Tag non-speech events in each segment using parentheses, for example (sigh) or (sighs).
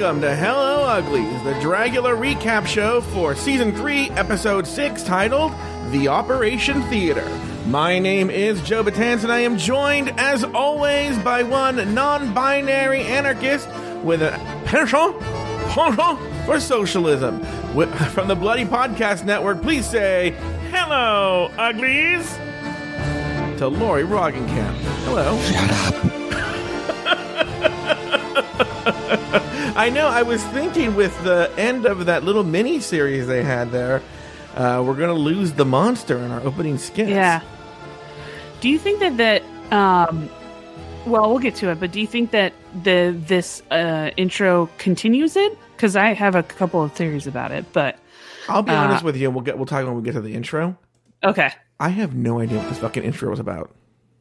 welcome to Hello Uglies, the Dragula recap show for season 3, episode 6, titled The Operation Theater. My name is Joe Batans, and I am joined, as always, by one non binary anarchist with a penchant, penchant for socialism. With, (laughs) from the Bloody Podcast Network, please say, Hello, Uglies, to Lori Roggenkamp. Hello. Shut up. I know. I was thinking with the end of that little mini series they had there, uh, we're going to lose the monster in our opening skits. Yeah. Do you think that that um well, we'll get to it, but do you think that the this uh intro continues it? Cuz I have a couple of theories about it, but I'll be Uh, honest with you. We'll get we'll talk when we get to the intro. okay. I have no idea what this fucking intro was about.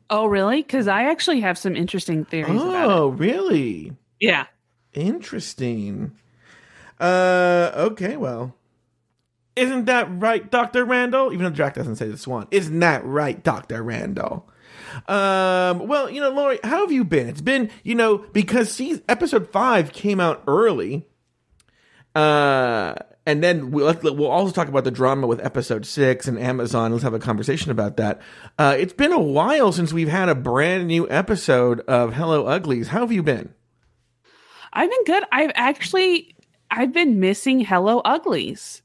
Oh, really? Cuz I actually have some interesting theories about it. Oh, really? Yeah. Interesting. Uh, okay. Well, isn't that right, Doctor Randall? Even though Jack doesn't say the swan, isn't that right, Doctor Randall? Um, well, you know, Lori, how have you been? It's been, you know, because season, episode five came out early. Uh, and then we'll, we'll also talk about the drama with episode six and Amazon. Let's have a conversation about that. Uh, it's been a while since we've had a brand new episode of Hello Uglies. How have you been? I've been good. I've actually I've been missing Hello Uglies.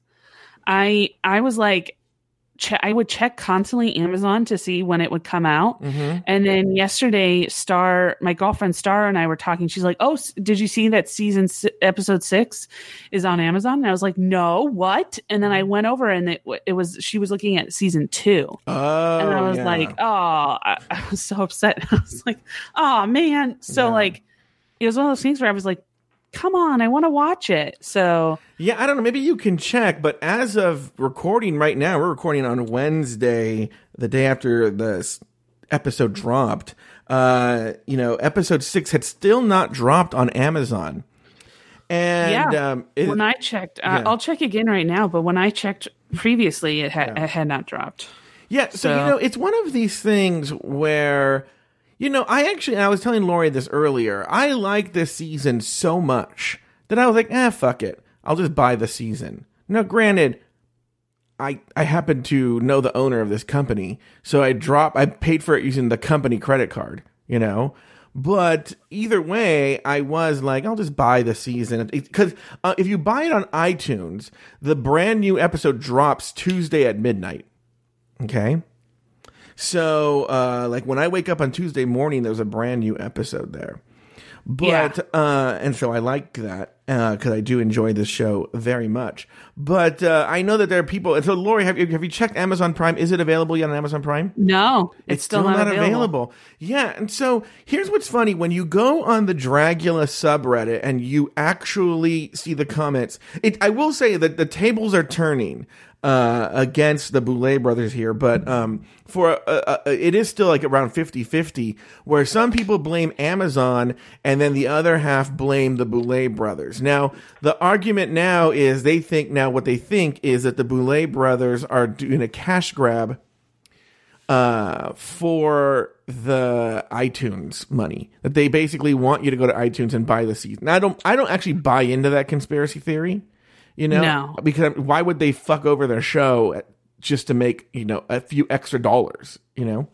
I I was like che- I would check constantly Amazon to see when it would come out. Mm-hmm. And then yesterday Star my girlfriend Star and I were talking. She's like, "Oh, did you see that season si- episode 6 is on Amazon?" And I was like, "No, what?" And then I mm-hmm. went over and it it was she was looking at season 2. Oh, and I oh, was yeah. like, "Oh, I, (laughs) I was so upset." (laughs) I was like, "Oh, man." So Yeah. like it was one of those things where I was like, come on, I want to watch it. So Yeah, I don't know. Maybe you can check, but as of recording right now, we're recording on Wednesday, the day after the s- episode dropped. Uh, you know, episode six had still not dropped on Amazon. And yeah, um, it- when I checked, uh, yeah. I'll check again right now. But when I checked previously, it had it had not dropped. Yeah, so, So- you know, it's one of these things where, you know, I actually, I was telling Lori this earlier. I like this season so much that I was like, ah, fuck it, I'll just buy the season. Now, granted, I I happen to know the owner of this company, so I drop, I paid for it using the company credit card, you know. But either way, I was like, I'll just buy the season because uh, if you buy it on iTunes, the brand new episode drops Tuesday at midnight. Okay. So, uh, like when I wake up on Tuesday morning, there's a brand new episode there. But, Yeah. uh, and so I like that, uh, cause I do enjoy this show very much. But, uh, I know that there are people, and so Lori, have you, have you checked Amazon Prime? Is it available yet on Amazon Prime? No, it's, still, not, available. Yeah, and so here's what's funny: when you go on the Dragula subreddit and you actually see the comments, it, I will say that the tables are turning uh, against the Boulet brothers here, but um, for uh, uh, it is still like around 50-50, where some people blame Amazon and then the other half blame the Boulet brothers. Now, the argument now is they think now what they think is that the Boulet brothers are doing a cash grab uh, for the iTunes money. That they basically want you to go to iTunes and buy the season. Now, I don't. I don't actually buy into that conspiracy theory. You know, No. because why would they fuck over their show just to make you know a few extra dollars? You know,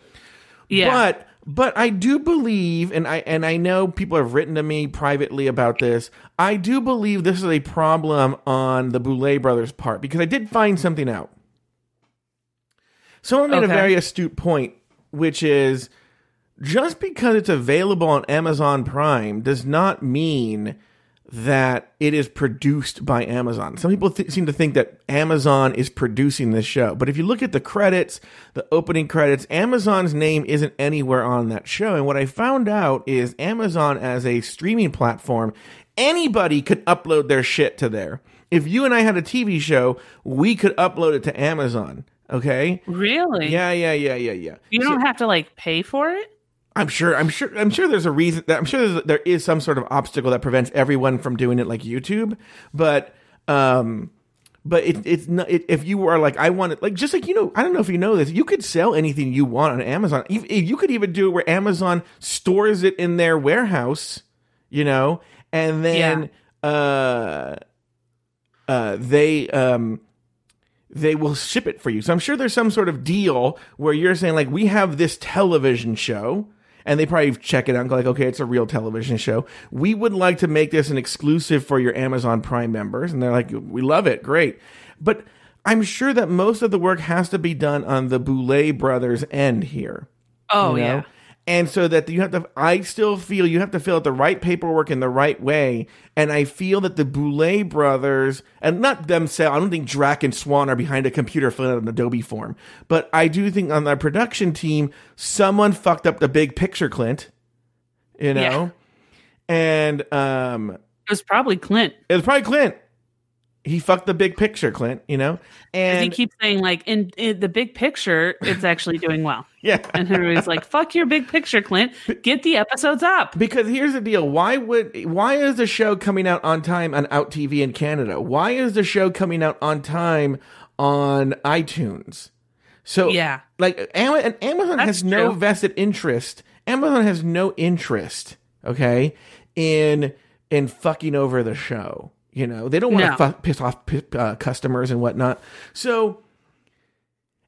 Yeah, but but I do believe, and I and I know people have written to me privately about this. I do believe this is a problem on the Boulet brothers' part because I did find something out. Someone made a very astute point, which is just because it's available on Amazon Prime does not mean that it is produced by Amazon. Some people th- seem to think that Amazon is producing this show, but if you look at the credits, the opening credits, Amazon's name isn't anywhere on that show. And what I found out is Amazon as a streaming platform, anybody could upload their shit to there. If you and I had a TV show, we could upload it to Amazon. Okay. really. Yeah, yeah, yeah, yeah, yeah. you don't have to like pay for it. I'm sure. I'm sure. I'm sure. There's a reason. That, I'm sure there's, there is some sort of obstacle that prevents everyone from doing it like YouTube. But, um, but it, it's not. It, if you are like, I want it, like just like you know, I don't know if you know this. You could sell anything you want on Amazon. You, you could even do it where Amazon stores it in their warehouse. You know, and then uh, uh, they um, they will ship it for you. So I'm sure there's some sort of deal where you're saying like, we have this television show. And they probably check it out and go like, okay, it's a real television show. We would like to make this an exclusive for your Amazon Prime members. And they're like, we love it. Great. But I'm sure that most of the work has to be done on the Boulet brothers end here. Oh you know? yeah. And so that you have to, I still feel you have to fill out the right paperwork in the right way. And I feel that the Boulet brothers, and not themselves, I don't think Drac and Swan are behind a computer filling out an Adobe form. But I do think on the production team, someone fucked up the big picture, Clint. You know? Yeah. And um, It was probably Clint. it was probably Clint. He fucked the big picture, Clint, you know, and he keeps saying like in, in the big picture, it's actually doing well. (laughs) yeah. And everybody's like, "Fuck your big picture, Clint. Get the episodes up." Because here's the deal: why would why is the show coming out on time on Out TV in Canada? Why is the show coming out on time on iTunes? So Yeah. like Amazon has no vested interest. Amazon has no interest, okay, in in fucking over the show. You know, they don't want to No. fu- piss off uh, customers and whatnot. So,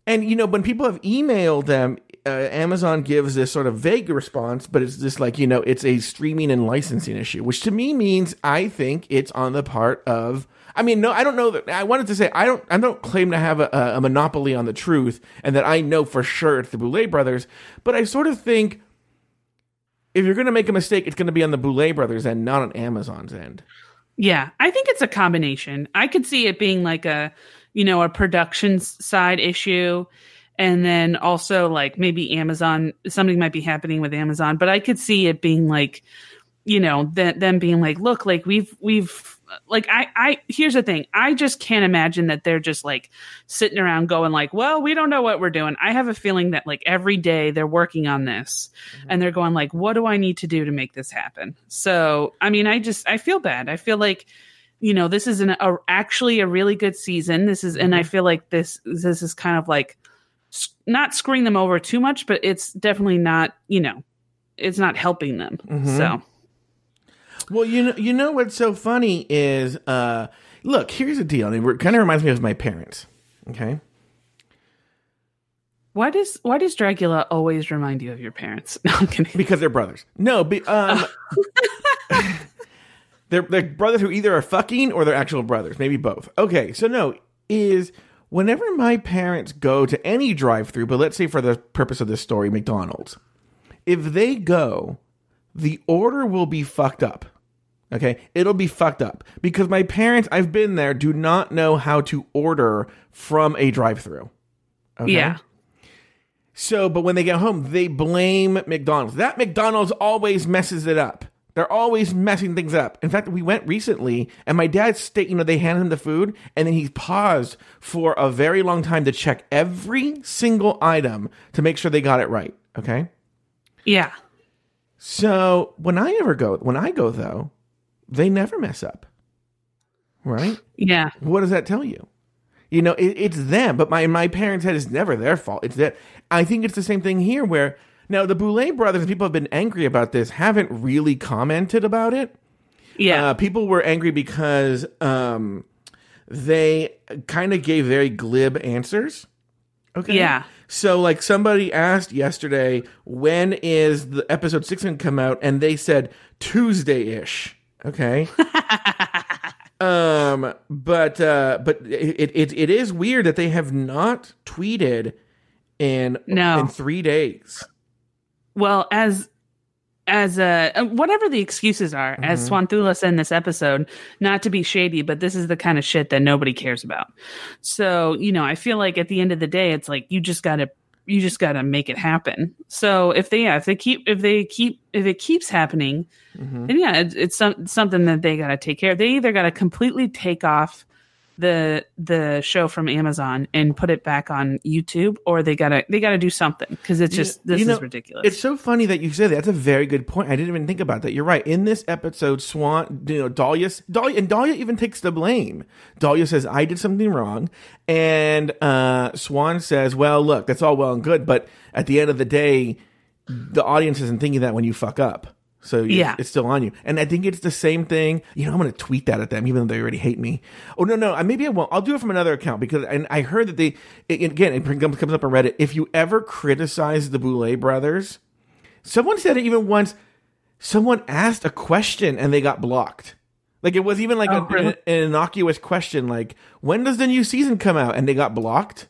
and you know, when people have emailed them, uh, Amazon gives this sort of vague response, but it's just like you know, it's a streaming and licensing issue, which to me means I think it's on the part of. I mean, no, I don't know that. I wanted to say I don't. I don't claim to have a, a monopoly on the truth, and that I know for sure it's the Boulet brothers. But I sort of think if you're going to make a mistake, it's going to be on the Boulet brothers end, not on Amazon's end. Yeah, I think it's a combination. I could see it being like a, you know, a production side issue and then also like maybe Amazon something might be happening with Amazon, but I could see it being like, you know, that them being like, look, like we've we've like I I here's the thing. I just can't imagine that they're just like sitting around going like, well, we don't know what we're doing. I have a feeling that like every day they're working on this and they're going like, what do I need to do to make this happen? So, I mean, I just I feel bad. I feel like you know, this is an a, actually a really good season. This is and I feel like this this is kind of like not screwing them over too much, but it's definitely not, you know, it's not helping them. Mhm. So, Well, you know, you know what's so funny is, uh, look, here's the deal. It kind of reminds me of my parents. Okay, why does why does Dragula always remind you of your parents? (laughs) No, I'm kidding. because they're brothers. No, be, um, (laughs) they're they're brothers who either are fucking or they're actual brothers, maybe both. Okay, so no is whenever my parents go to any drive-through, but let's say for the purpose of this story, McDonald's, if they go, the order will be fucked up. Okay, it'll be fucked up because my parents, I've been there, do not know how to order from a drive-through. Okay? Yeah. So, but when they get home, they blame McDonald's. That McDonald's always messes it up. They're always messing things up. In fact, we went recently, and my dad state, you know, they handed him the food, and then he paused for a very long time to check every single item to make sure they got it right. Okay. Yeah. So when I ever go, when I go though, they never mess up. Right? Yeah. What does that tell you? You know, it, it's them, but my my parents' head is never their fault. It's that I think it's the same thing here. Where now the Boulet brothers, people have been angry about this, haven't really commented about it. Yeah. Uh, people were angry because um, they kind of gave very glib answers. Okay. Yeah. So, like, somebody asked yesterday, when is the episode six going to come out? And they said Tuesday ish. Okay. um, but uh, but it, it it is weird that they have not tweeted in No. in three days. Well, as as uh whatever the excuses are, as Swanthula said in this episode, not to be shady, but this is the kind of shit that nobody cares about. So, you know, I feel like at the end of the day, it's like you just gotta you just gotta make it happen. So if they yeah, if they keep if they keep if it keeps happening, Mhm. then yeah, it's, it's some, something that they gotta take care of. They either gotta completely take off the the show from Amazon and put it back on YouTube, or they gotta they gotta do something because it's You- just this you know, is ridiculous. It's so funny that you say that. That's a very good point. I didn't even think about that. You're right. In this episode, Swan, you know, Dahlia, Dahlia, and Dahlia even takes the blame. Dahlia says, "I did something wrong," and uh, Swan says, "Well, look, that's all well and good, but at the end of the day, the audience isn't thinking that when you fuck up." So Yeah. it's still on you. And I think it's the same thing. You know, I'm going to tweet that at them, even though they already hate me. Oh, no, no. Maybe I won't. I'll do it from another account because and I heard that they, it, again, it comes up on Reddit. If you ever criticize the Boulet brothers, someone said it even once, someone asked a question and they got blocked. Like it was even like Oh, a- really? an, an innocuous question, like, when does the new season come out? And they got blocked,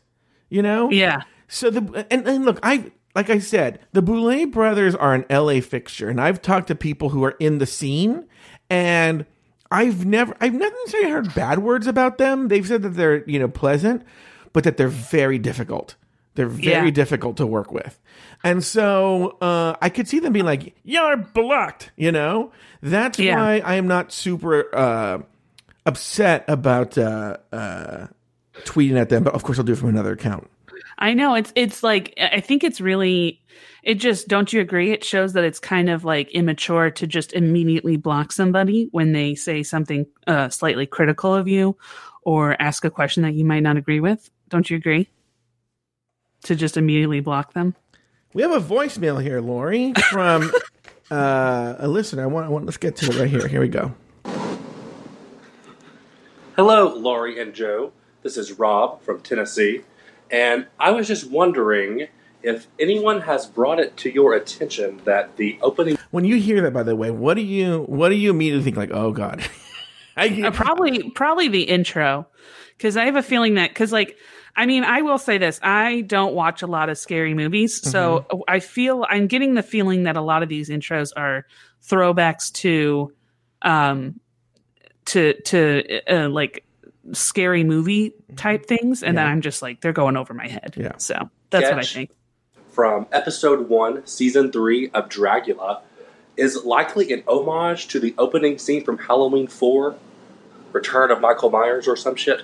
you know? Yeah. So the and, and look, I like I said, the Boulet brothers are an LA fixture, and I've talked to people who are in the scene, and I've never I've never necessarily heard bad words about them. They've said that they're you know pleasant, but that they're very difficult. They're very Yeah. difficult to work with, and so uh, I could see them being like, "You're blocked," you know. That's Yeah. why I am not super uh, upset about uh, uh, tweeting at them, but of course I'll do it from another account. I know it's it's like I think it's really it just don't you agree it shows that it's kind of like immature to just immediately block somebody when they say something uh, slightly critical of you or ask a question that you might not agree with. Don't you agree? To just immediately block them. We have a voicemail here, Lori, from (laughs) uh, a listener. I want, I want. Let's get to it right here. Here we go. Hello, Lori and Joe. This is Rob from Tennessee, and I was just wondering if anyone has brought it to your attention that the opening When you hear that, by the way, what do you what do you immediately think? Like, oh god, (laughs) I Uh, probably probably the intro because I have a feeling that because like I mean I will say this I don't watch a lot of scary movies so I feel I'm getting the feeling that a lot of these intros are throwbacks to um to to uh, like scary movie type things and then I'm just like they're going over my head Yeah. so that's what I think from episode 1, season 3 of Dragula is likely an homage to the opening scene from Halloween 4, Return of Michael Myers or some shit.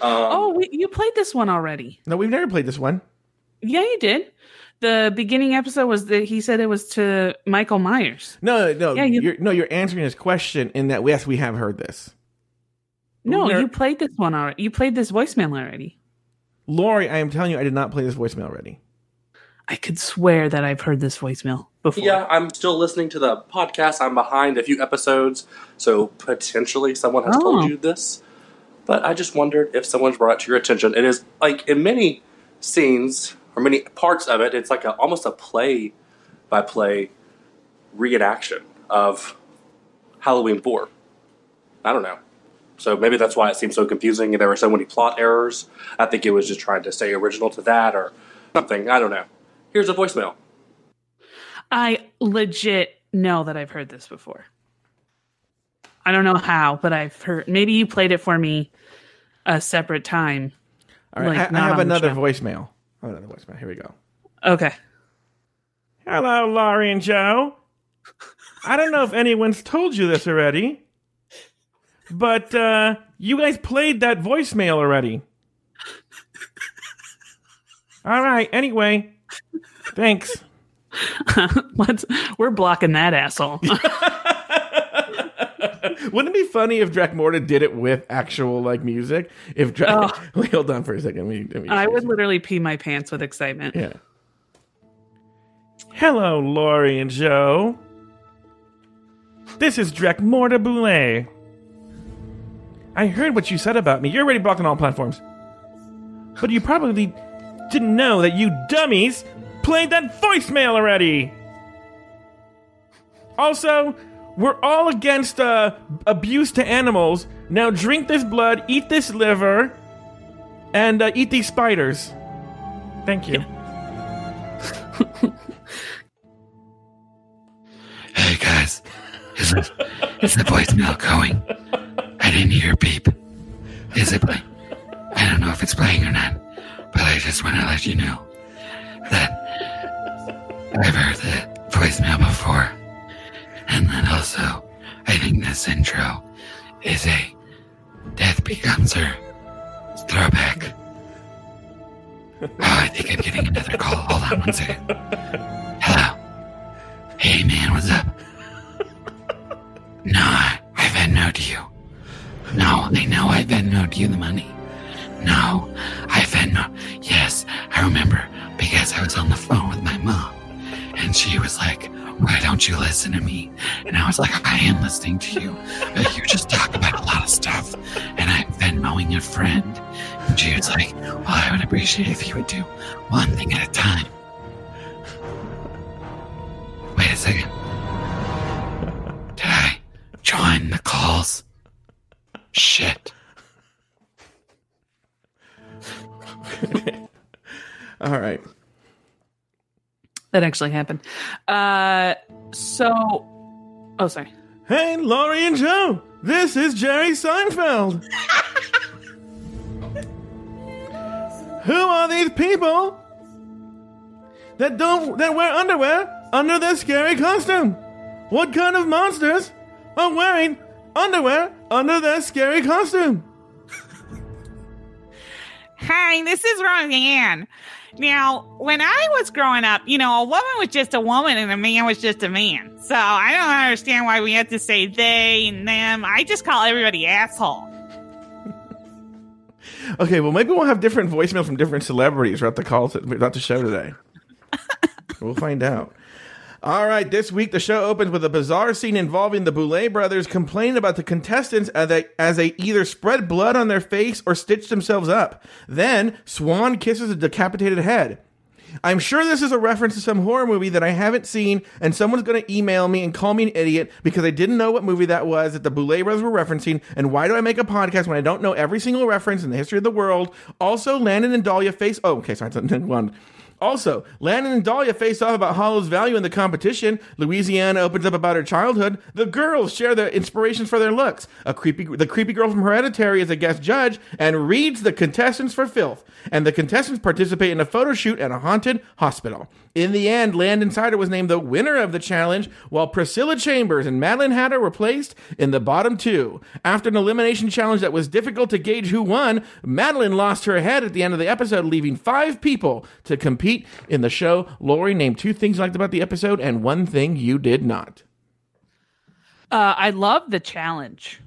Um, oh we, you played this one already no, we've never played this one. yeah you did the beginning episode was that he said it was to Michael Myers No, no, Yeah, you- you're, no. You're answering his question in that yes, we have heard this. No, We've you played this one already. You played this voicemail already. Lori, I am telling you, I did not play this voicemail already. I could swear that I've heard this voicemail before. Yeah, I'm still listening to the podcast. I'm behind a few episodes, so potentially someone has Oh. told you this. But I just wondered if someone's brought it to your attention. It is like in many scenes or many parts of it, it's like a, almost a play by play reenaction of Halloween 4. I don't know. So maybe that's why it seemed so confusing and there were so many plot errors. I think it was just trying to stay original to that or something. I don't know. Here's a voicemail. I legit know that I've heard this before. I don't know how, but I've heard. Maybe you played it for me a separate time. All right, Like, I, I have another voicemail. I have another voicemail. Here we go. Okay. Hello, Lori and Joe. I don't know if anyone's told you this already, but uh, you guys played that voicemail already. All right. Anyway, thanks. (laughs) Let's. We're blocking that asshole. (laughs) Wouldn't it be funny if Dracmorda did it with actual like music? If Drac, (laughs) Wait, hold on for a second. Let me, let me I would literally pee my pants with excitement. Yeah. Hello, Lori and Joe. This is Dracmorda Boulet. I heard what you said about me. You're already blocked on all platforms. But you probably didn't know that you dummies played that voicemail already. Also, we're all against uh, abuse to animals. Now drink this blood, eat this liver, and uh, eat these spiders. Thank you. (laughs) Hey guys, is it, is the voicemail going? I didn't hear beep. Is it playing? I don't know if it's playing or not, but I just want to let you know that I've heard the voicemail before. And then also, I think this intro is a Death Becomes Her throwback. Oh, I think I'm getting another call. Hold on one second. Hello. Hey man, what's up? No, I've had no to you. No, I know I Venmoed you the money. No, I Venmo. Yes, I remember because I was on the phone with my mom, and she was like, Why don't you listen to me? And I was like, I am listening to you. But you just talk about a lot of stuff. And I'm Venmoing a friend. And she was like, Well, I would appreciate if you would do one thing at a time. Wait a second. Did I join the calls? Shit. (laughs) All right. That actually happened. Uh, so, oh, sorry. Hey, Lori and Joe. This is Jerry Seinfeld. (laughs) Who are these people that don't that wear underwear under their scary costume? What kind of monsters are wearing underwear under their scary costume? Hi, this is Roseanne. Now, when I was growing up, you know, a woman was just a woman and a man was just a man. So I don't understand why we have to say they and them. I just call everybody asshole. (laughs) Okay, well maybe we'll have different voicemail from different celebrities throughout the call throughout the show today. (laughs) we'll find out. All right, this week the show opens with a bizarre scene involving the Boulet brothers complaining about the contestants as they, as they either spread blood on their face or stitched themselves up. Then Swan kisses a decapitated head. I'm sure this is a reference to some horror movie that I haven't seen, and someone's going to email me and call me an idiot because I didn't know what movie that was that the Boulet brothers were referencing. And why do I make a podcast when I don't know every single reference in the history of the world? Also, Landon and Dahlia face. Oh, okay, sorry, (laughs) one. Also, Landon and Dahlia face off about Hollow's value in the competition. Louisiana opens up about her childhood. The girls share their inspirations for their looks. A creepy, the creepy girl from Hereditary is a guest judge and reads the contestants for filth. And the contestants participate in a photo shoot at a haunted hospital. In the end, Landon Cider was named the winner of the challenge, while Priscilla Chambers and Madeline Hatter were placed in the bottom two. After an elimination challenge that was difficult to gauge who won, Madeline lost her head at the end of the episode, leaving five people to compete in the show. Lori named two things you liked about the episode and one thing you did not. Uh, I love the challenge.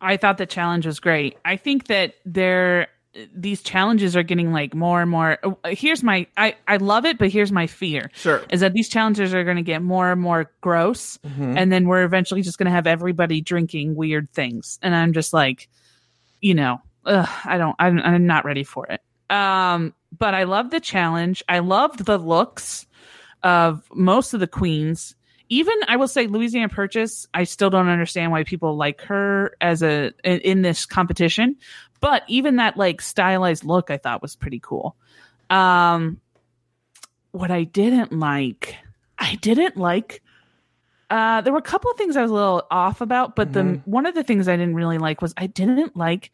I thought the challenge was great. I think that there these challenges are getting like more and more uh, here's my i i love it but here's my fear Sure. is that these challenges are going to get more and more gross and then we're eventually just going to have everybody drinking weird things and i'm just like you know ugh, i don't I'm, I'm not ready for it um but i love the challenge. I loved the looks of most of the queens. Even i will say louisiana purchase i still don't understand why people like her as a in, in this competition. But even that like stylized look i thought was pretty cool. Um what i didn't like i didn't like uh there were a couple of things i was a little off about but the one of the things i didn't really like was i didn't like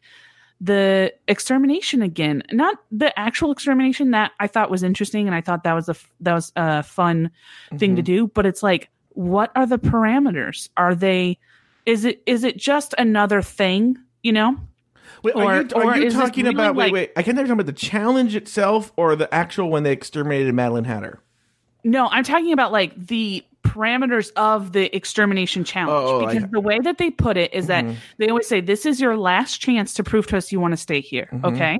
the extermination again not the actual extermination that i thought was interesting and i thought that was a that was a fun thing to mm-hmm. do but it's like what are the parameters are they is it is it just another thing you know Wait, Or- are you, are you talking really, about? wait, like- wait. I can't about the challenge itself or the actual when they exterminated Madeline Hatter. No, I'm talking about like the parameters of the extermination challenge Oh, oh, I- because the way that they put it is that mm-hmm. they always say this is your last chance to prove to us you want to stay here. Mm-hmm. Okay.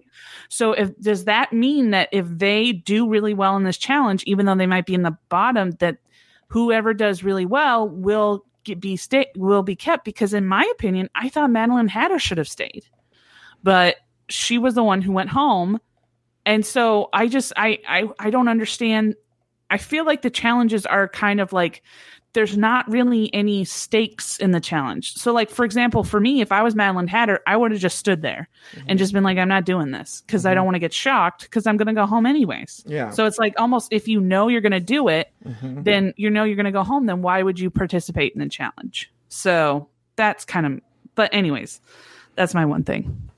So if does that mean that if they do really well in this challenge, even though they might be in the bottom, that whoever does really well will get, be stay will be kept? Because in my opinion, I thought Madeline Hatter should have stayed, but she was the one who went home, and so I just I I I don't understand I feel like the challenges are kind of like there's not really any stakes in the challenge. So, like for example, for me, if I was Madeline Hatter, I would have just stood there and just been like, "I'm not doing this" because I don't want to get shocked because I'm going to go home anyways. Yeah. So it's like almost if you know you're going to do it, then you know you're going to go home. Then why would you participate in the challenge? So that's kind of. But anyways, that's my one thing.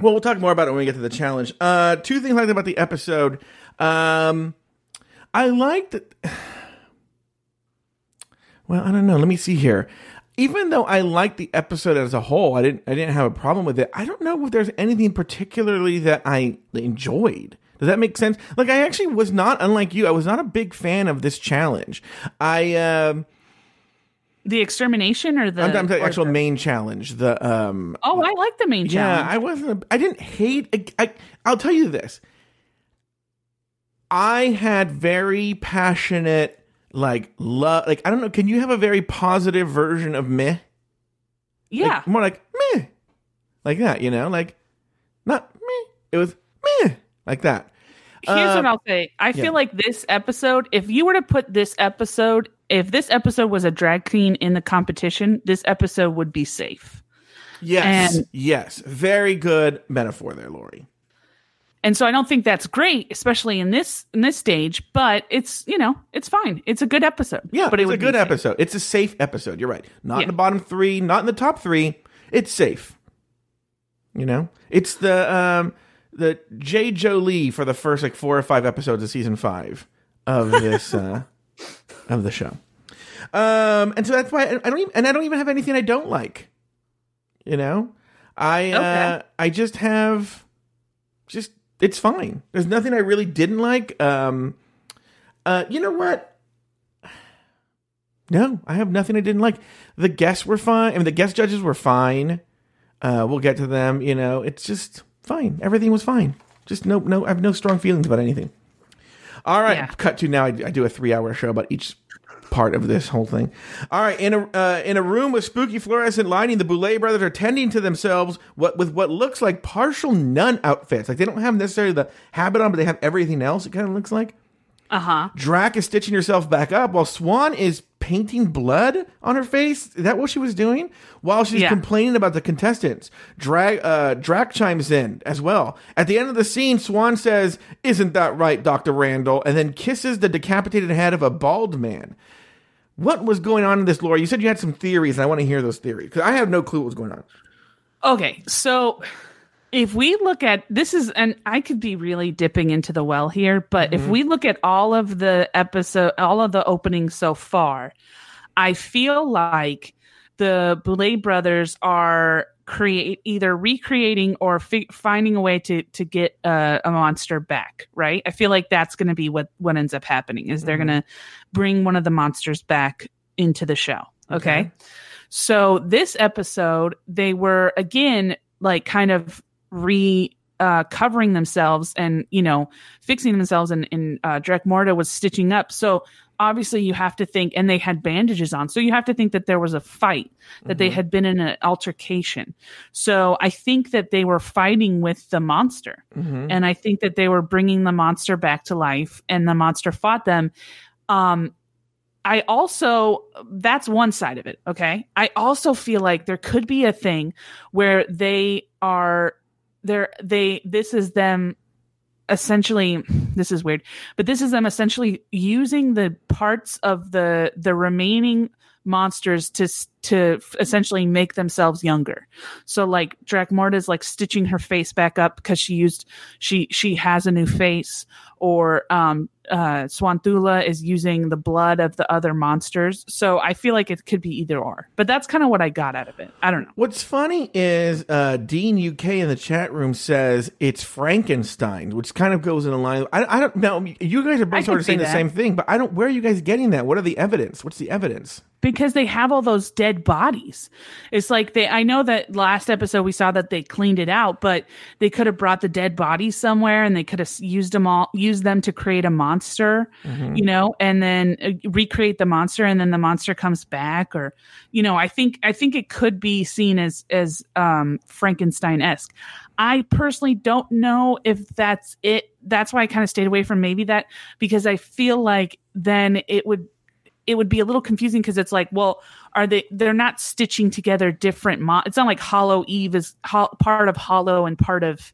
Well, we'll talk more about it when we get to the challenge. Uh, two things I liked about the episode. Um, I liked. that- (sighs) Well, I don't know. Let me see here. Even though I liked the episode as a whole, I didn't. I didn't have a problem with it. I don't know if there's anything particularly that I enjoyed. Does that make sense? Like, I actually was not, unlike you, I was not a big fan of this challenge. I. Um, The extermination or the, I'm, I'm the or actual the- main challenge. The um, Oh, I like the main yeah, challenge. I wasn't. I didn't hate. I, I. I'll tell you this. I had very passionate like love. Like I don't know. Can you have a very positive version of meh? Yeah. Like, more like meh, like that. You know, like not meh. It was meh, like that. Here's Uh, what I'll say. I yeah. feel like this episode, if you were to put this episode, if this episode was a drag queen in the competition, this episode would be safe. Yes, And- yes, very good metaphor there, Lori. And so I don't think that's great, especially in this in this stage, but it's, you know, it's fine. It's a good episode. Yeah, but it it's a would be good safe. episode. It's a safe episode. You're right. Not in the bottom three, not in the top three. It's safe. You know, it's the um the Jade Jolie for the first like four or five episodes of season five of this (laughs) uh of the show. Um, and so that's why I don't even and I don't even have anything I don't like. You know, I uh I just have just it's fine. There's nothing I really didn't like. Um, uh, you know what? No, I have nothing I didn't like. The guests were fine. I mean, the guest judges were fine. Uh, we'll get to them. You know, it's just fine. Everything was fine. Just no, no. I have no strong feelings about anything. All right, Yeah. cut to now. I, I do a three-hour show about each part of this whole thing. All right, in a uh, in a room with spooky fluorescent lighting, the Boulet brothers are tending to themselves what with what looks like partial nun outfits. Like they don't have necessarily the habit on, but they have everything else. It kind of looks like. Uh-huh. Drac is stitching herself back up while Swan is painting blood on her face. Is that what she was doing? While she's Yeah. complaining about the contestants. Drag, uh, Drac chimes in as well. At the end of the scene, Swan says, Isn't that right, Dr. Randall? And then kisses the decapitated head of a bald man. What was going on in this, Laura? You said you had some theories, and I want to hear those theories because I have no clue what was going on. Okay, so if we look at this is and I could be really dipping into the well here, but if we look at all of the episode all of the openings so far, I feel like the Boulet brothers are create either recreating or fi- finding a way to to get uh, a monster back, right? I feel like that's going to be what what ends up happening is they're Mhm. going to bring one of the monsters back into the show, okay? Okay. So this episode, they were again like kind of re uh, covering themselves and you know fixing themselves, and, and uh, Dracmorda was stitching up. So obviously, you have to think, and they had bandages on, so you have to think that there was a fight, that they Mhm. had been in an altercation. So I think that they were fighting with the monster. Mhm. And I think that they were bringing the monster back to life and the monster fought them. Um, I also, that's one side of it. Okay. I also feel like there could be a thing where they are, they're, they, this is them essentially, this is weird, but this is them essentially using the parts of the, the remaining monsters to to essentially make themselves younger. So like Dracmorda's like stitching her face back up because she used she she has a new face, or um uh Swanthula is using the blood of the other monsters. So I feel like it could be either or. But that's kind of what I got out of it. I don't know. What's funny is uh, Dean UK in the chat room says it's Frankenstein, which kind of goes in a line. I, I don't know. You guys are both sort of saying see the same thing, but I don't. Where are you guys getting that? What are the evidence? What's the evidence? because they have all those dead bodies. It's like they I know that last episode we saw that they cleaned it out, but they could have brought the dead bodies somewhere and they could have used them all used them to create a monster, you know, and then uh, recreate the monster and then the monster comes back or you know, I think I think it could be seen as as um Frankenstein-esque. I personally don't know if that's it. That's why I kind of stayed away from maybe that because I feel like then it would it would be a little confusing because it's like, well, are they? They're not stitching together different. Mo- it's not like Hollow Eve is ho- part of Hollow and part of,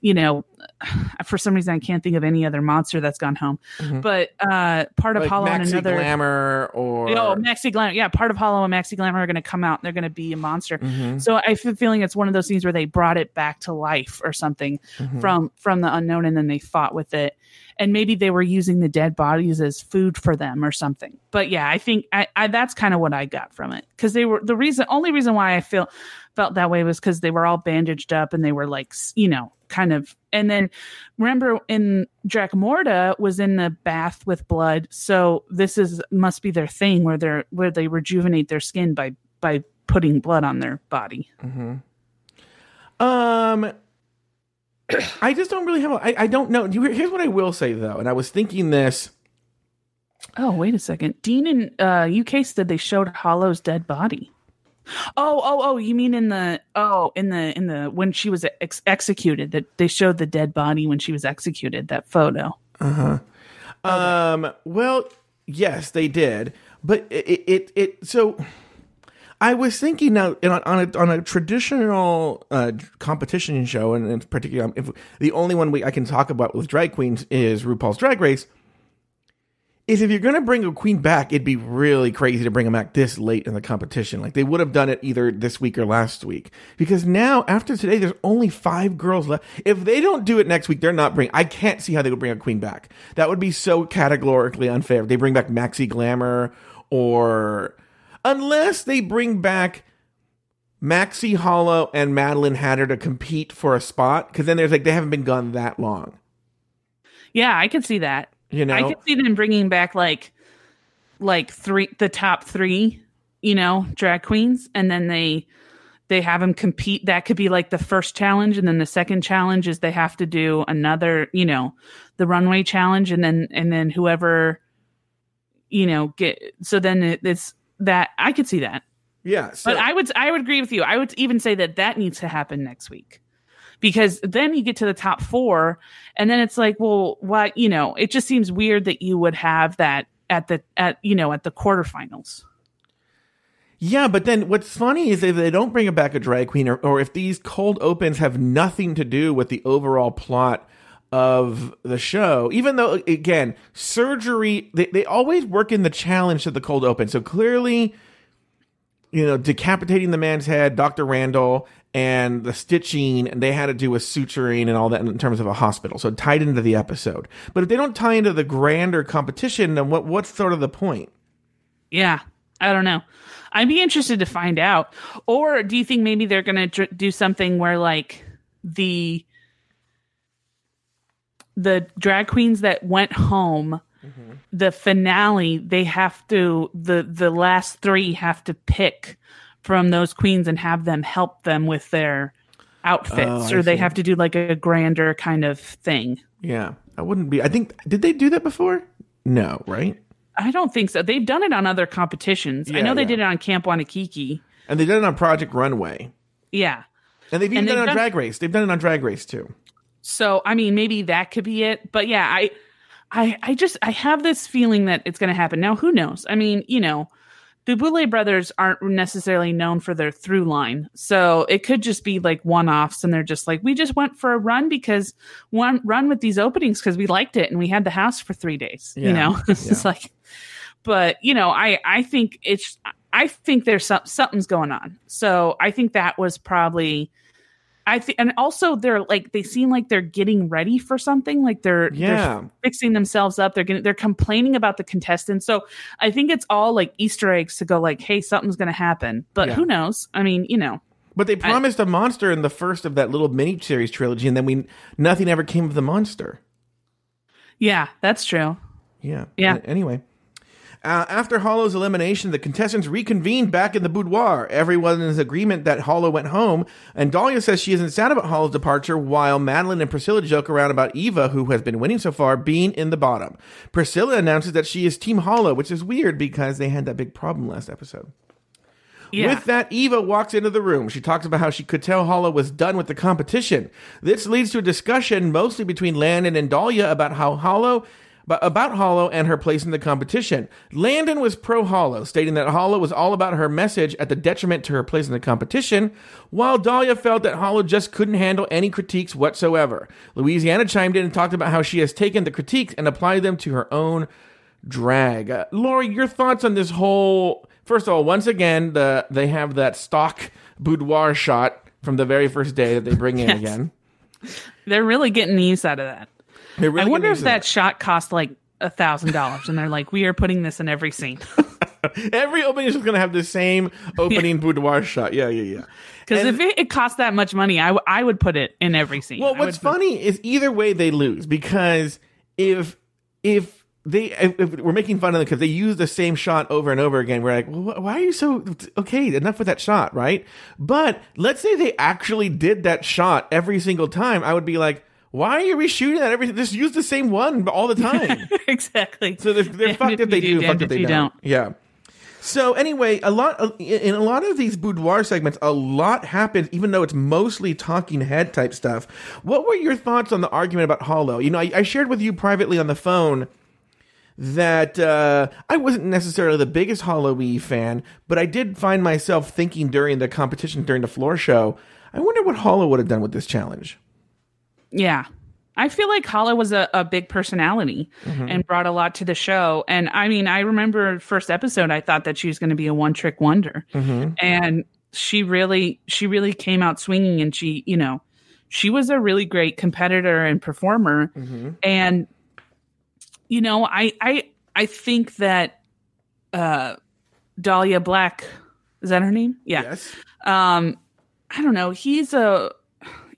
you know, (sighs) for some reason I can't think of any other monster that's gone home, Mhm. but uh, part of Like Hollow and another. Glamour or Oh, Maxi Glamour. Yeah, part of Hollow and Maxi Glamour are going to come out. and They're going to be a monster. Mhm, So I a feeling it's one of those things where they brought it back to life or something mhm. from from the unknown, and then they fought with it, and maybe they were using the dead bodies as food for them or something. But yeah, I think I, I that's kind of what I got from it because they were the reason only reason why I feel felt that way was because they were all bandaged up and they were like you know kind of and then remember in Dracmorda was in the bath with blood so this is must be their thing where they're where they rejuvenate their skin by by putting blood on their body Mhm. Um, (clears throat) I just don't really have. A, I, I don't know. Here's what I will say though, and I was thinking this Oh, wait a second. Dean in uh, UK said they showed Hollow's dead body. Oh, oh, oh! You mean in the oh in the in the when she was ex- executed that they showed the dead body when she was executed that photo. Uh-huh. Um. Well, yes, they did, but it it, it so. I was thinking now on on a, on a traditional uh, competition show, and in particular, if the only one we I can talk about with drag queens is RuPaul's Drag Race. Is if you're going to bring a queen back, it'd be really crazy to bring them back this late in the competition. Like they would have done it either this week or last week. Because now, after today, there's only five girls left. If they don't do it next week, they're not bringing. I can't see how they would bring a queen back. That would be so categorically unfair. If they bring back Maxi Glamour or unless they bring back Maxi Hollow and Madeline Hatter to compete for a spot. Because then there's like they haven't been gone that long. Yeah, I can see that. You know, I can see them bringing back like like three the top three, you know, drag queens, and then they they have them compete. That could be like the first challenge, and then the second challenge is they have to do another, you know, the runway challenge, and then and then whoever, you know, get so then it, it's that I could see that. yeah. So, But I would I would agree with you. I would even say that that needs to happen next week. Because then you get to the top 4 and then it's like, well, what, you know, it just seems weird that you would have that at the at you know, at the quarterfinals. Yeah, but then what's funny is if they don't bring back a drag queen, or, or if these cold opens have nothing to do with the overall plot of the show, even though, again, surgery, they, they always work in the challenge to the cold open. So clearly, you know, decapitating the man's head, Dr. Randall, and the stitching, and they had to do with suturing and all that in terms of a hospital. So it tied into the episode. But if they don't tie into the grander competition, then what, what's sort of the point? Yeah, I don't know. I'd be interested to find out. Or do you think maybe they're going to dr- do something where like the the drag queens that went home mm-hmm. the finale they have to the the last 3 have to pick from those queens and have them help them with their outfits Oh, or they have to do like a grander kind of thing. Yeah, I wouldn't be. I think did they do that before? No, right? I don't think so. They've done it on other competitions. I know they yeah. did it on Camp Wannakiki. And they did it on Project Runway, Yeah. and they've even And done it they've on done- Drag Race. They've done it on Drag Race too. So I mean, maybe that could be it. But yeah, I, I, I just I have this feeling that it's going to happen. Now, who knows? I mean, you know, the Boulet brothers aren't necessarily known for their through line, so it could just be like one offs, and they're just like, we just went for a run because one run with these openings because we liked it and we had the house for three days. Yeah, You know, (laughs) it's yeah. like, but you know, I I think it's I think there's some, something's going on. So I think that was probably. I think, and also they're like they seem like they're getting ready for something. Like they're Yeah. they're fixing themselves up. They're getting they're complaining about the contestants. So I think it's all like Easter eggs to go like, hey, something's going to happen. But Yeah. who knows? I mean, you know, But they promised a monster in the first of that little mini series trilogy, and then we nothing ever came of the monster. yeah, that's true. Yeah. Yeah. Anyway. Uh, after Hollow's elimination, the contestants reconvened back in the boudoir. Everyone is in agreement that Hollow went home, and Dahlia says she isn't sad about Hollow's departure, while Madeline and Priscilla joke around about Evah, who has been winning so far, being in the bottom. Priscilla announces that she is Team Hollow, which is weird because they had that big problem last episode. Yeah, With that, Evah walks into the room. She talks about how she could tell Hollow was done with the competition. This leads to a discussion mostly between Landon and Dahlia about how Hollow but about Hollow and her place in the competition. Landon was pro Hollow, stating that Hollow was all about her message at the detriment to her place in the competition, while Dahlia felt that Hollow just couldn't handle any critiques whatsoever. Louisiana chimed in and talked about how she has taken the critiques and applied them to her own drag. Uh, Lori, your thoughts on this whole? First of all, once again, the they have that stock boudoir shot from the very first day that they bring in (laughs) Yes. again. they're really getting the use out of that. Really I wonder if that shot cost like a thousand dollars, and they're like, we are putting this in every scene. (laughs) every opening is just going to have the same (laughs) opening boudoir shot. Yeah, yeah, yeah. Because if it, it cost that much money, I, w- I would put it in every scene. Well, what's would put- funny is either way they lose because if if they if, if we're making fun of them because they use the same shot over and over again, we're like, well, wh- why are you so okay? Enough with that shot, right? But let's say they actually did that shot every single time, I would be like. Why are you reshooting that? Everything just use the same one all the time. (laughs) exactly. So they're, they're fucked if if they do, do fucked if they don't. don't. Yeah. So anyway, a lot in a lot of these boudoir segments, a lot happens, even though it's mostly talking head type stuff. What were your thoughts on the argument about Hollow? You know, I, I shared with you privately on the phone that uh, I wasn't necessarily the biggest Hollow E fan, but I did find myself thinking during the competition, during the floor show, I wonder what Hollow would have done with this challenge. Yeah. I feel like Hollow was a, a big personality Mm-hmm. and brought a lot to the show. And I mean, I remember first episode, I thought that she was going to be a one trick wonder. Mm-hmm. And she really, she really came out swinging and she, you know, she was a really great competitor and performer. Mm-hmm. And, you know, I, I, I think that, uh, Dahlia Black, is that her name? Yeah Yes. um i don't know he's a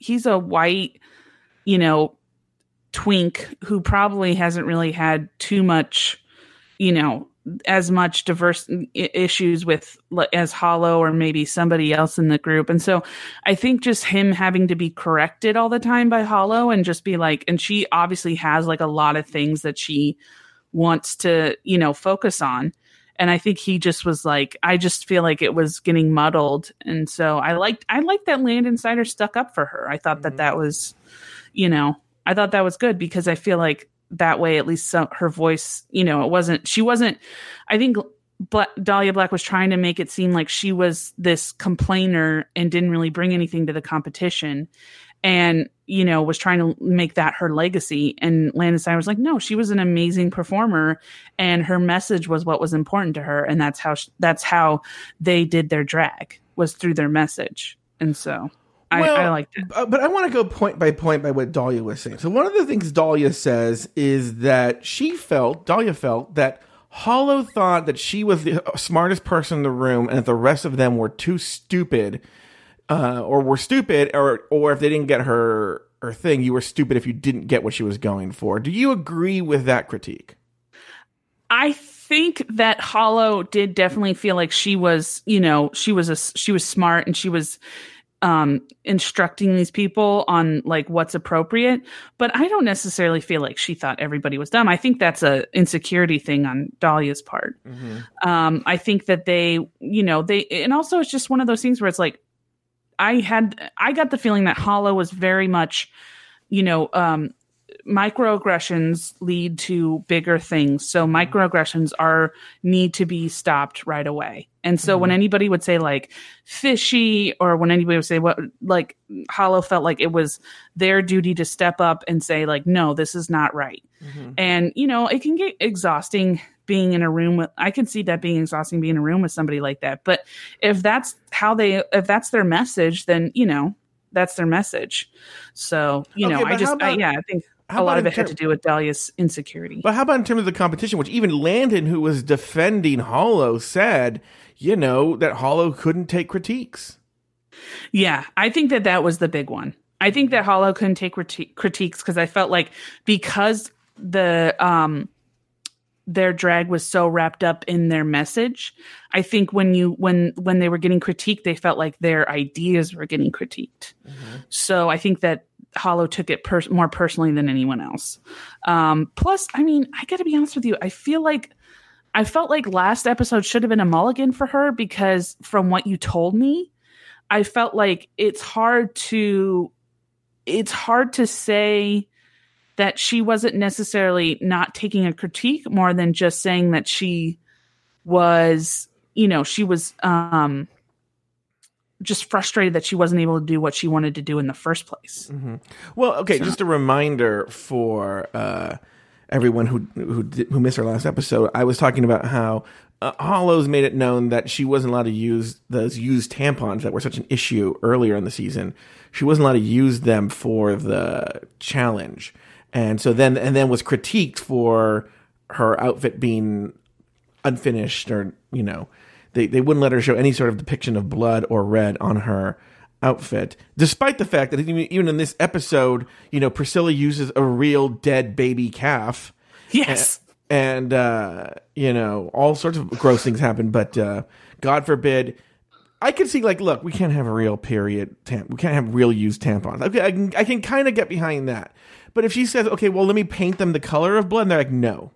he's a white you know twink who probably hasn't really had too much you know as much diverse issues with as hollow or maybe somebody else in the group. And so i think just him having to be corrected all the time by hollow and just be like and she obviously has like a lot of things that she wants to you know focus on. And I think he just was like, I just feel like it was getting muddled, and so I liked I liked that Landon Cider stuck up for her. I thought that mm-hmm. that was, you know, I thought that was good because I feel like that way at least some, her voice, you know, it wasn't she wasn't. I think Bla- Dahlia Black was trying to make it seem like she was this complainer and didn't really bring anything to the competition, and you know was trying to make that her legacy. And Landon Stein was like, no, she was an amazing performer, and her message was what was important to her, and that's how that's how they did their drag was through their message. And so I, Well, I liked it. Uh, but I want to go point by point by what Dahlia was saying. So one of the things Dahlia says is that she felt, Dahlia felt that Hollow thought that she was the smartest person in the room, and that the rest of them were too stupid, uh, or were stupid, or or if they didn't get her her thing, you were stupid if you didn't get what she was going for. Do you agree with that critique? I think that Hollow did definitely feel like she was, you know, she was a she was smart and she was um instructing these people on like what's appropriate but i don't necessarily feel like she thought everybody was dumb. I think that's a insecurity thing on dahlia's part. Um i think that they you know they and also it's just one of those things where it's like i had i got the feeling that hollow was very much you know um microaggressions lead to bigger things. So microaggressions are need to be stopped right away and so when mm-hmm. anybody would say like fishy or when anybody would say what like hollow felt like it was their duty to step up and say like no this is not right. Mm-hmm. And you know it can get exhausting being in a room with i can see that being exhausting being in a room with somebody like that. But if that's how they if that's their message then you know that's their message. So you Okay, know i just how I, yeah i think how a lot of it had to do with dahlia's insecurity. But how about in terms of the competition, which even Landon, who was defending Hollow, said, you know, that Hollow couldn't take critiques. Yeah, I think that that was the big one. I think that Hollow couldn't take criti- critiques because I felt like because the um their drag was so wrapped up in their message, I think when you when when they were getting critiqued, they felt like their ideas were getting critiqued. So I think that Hollow took it pers- more personally than anyone else. Um, plus, I mean, I got to be honest with you, I feel like I felt like last episode should have been a mulligan for her because from what you told me, I felt like it's hard to it's hard to say that she wasn't necessarily not taking a critique more than just saying that she was, you know, she was um just frustrated that she wasn't able to do what she wanted to do in the first place. Well, okay, just a reminder for uh, everyone who who who missed our last episode. I was talking about how uh, Hollows made it known that she wasn't allowed to use those used tampons that were such an issue earlier in the season. She wasn't allowed to use them for the challenge, and so then and then was critiqued for her outfit being unfinished or you know they, they wouldn't let her show any sort of depiction of blood or red on her outfit despite the fact that even even in this episode you know priscilla uses a real dead baby calf Yes. and uh you know all sorts of gross things happen but uh god forbid I could see like, look, we can't have a real period. Tam- we can't have real used tampons. Okay, I can I can kind of get behind that. But if she says, okay, well, let me paint them the color of blood, and they're like, no.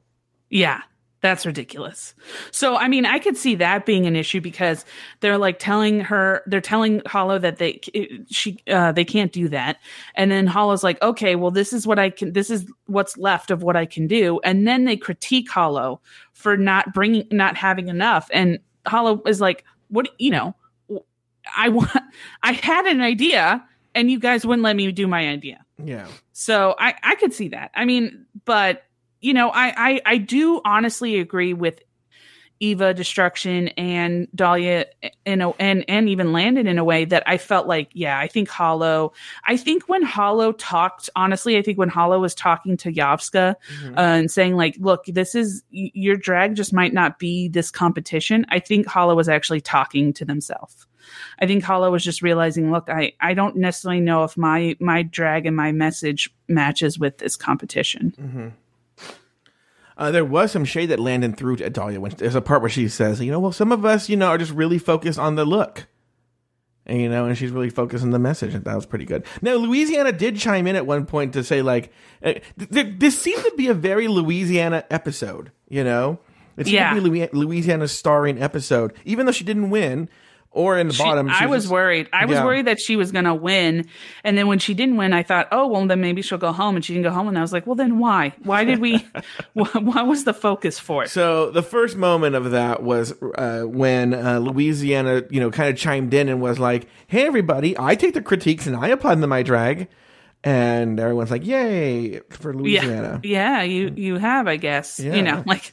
Yeah, that's ridiculous. So, I mean, I could see that being an issue because they're like telling her, they're telling Hollow that they she uh, they can't do that, and then Hollow's like, okay, well, this is what I can, this is what's left of what I can do, and then they critique Hollow for not bringing, not having enough, and Hollow is like, what, you know, I want, (laughs) I had an idea, and you guys wouldn't let me do my idea. Yeah. So I I could see that. I mean, but you know, I I, I do honestly agree with Evah Destruction and Dahlia in a, and and even Landon in a way that I felt like yeah I think Hollow I think when Hollow talked honestly I think when Hollow was talking to Yovska Mhm. uh, and saying like look this is your drag just might not be this competition I think Hollow was actually talking to themselves I think Hollow was just realizing look I I don't necessarily know if my my drag and my message matches with this competition Mm-hmm. Uh, there was some shade that Landon threw at Dahlia when there's a part where she says, you know, well, some of us, you know, are just really focused on the look. And, you know, and she's really focused on the message. And that was pretty good. Now, Louisiana did chime in at one point to say, like, uh, th- th- this seemed to be a very Louisiana episode, you know? It seemed Yeah. to be Louis- Louisiana's starring episode, even though she didn't win or in the She- bottom. she I was just- worried. I was Yeah. worried that she was going to win. And then when she didn't win, I thought, oh, well, then maybe she'll go home. And she didn't go home. And I was like, well, then why? Why did we? (laughs) (laughs) wh- what was the focus for it? So the first moment of that was uh, when uh, Louisiana, you know, kind of chimed in and was like, "Hey, everybody, I take the critiques and I apply them to my drag," and everyone's like, "Yay for Louisiana!" Yeah, you you have, I guess. Yeah. You know, like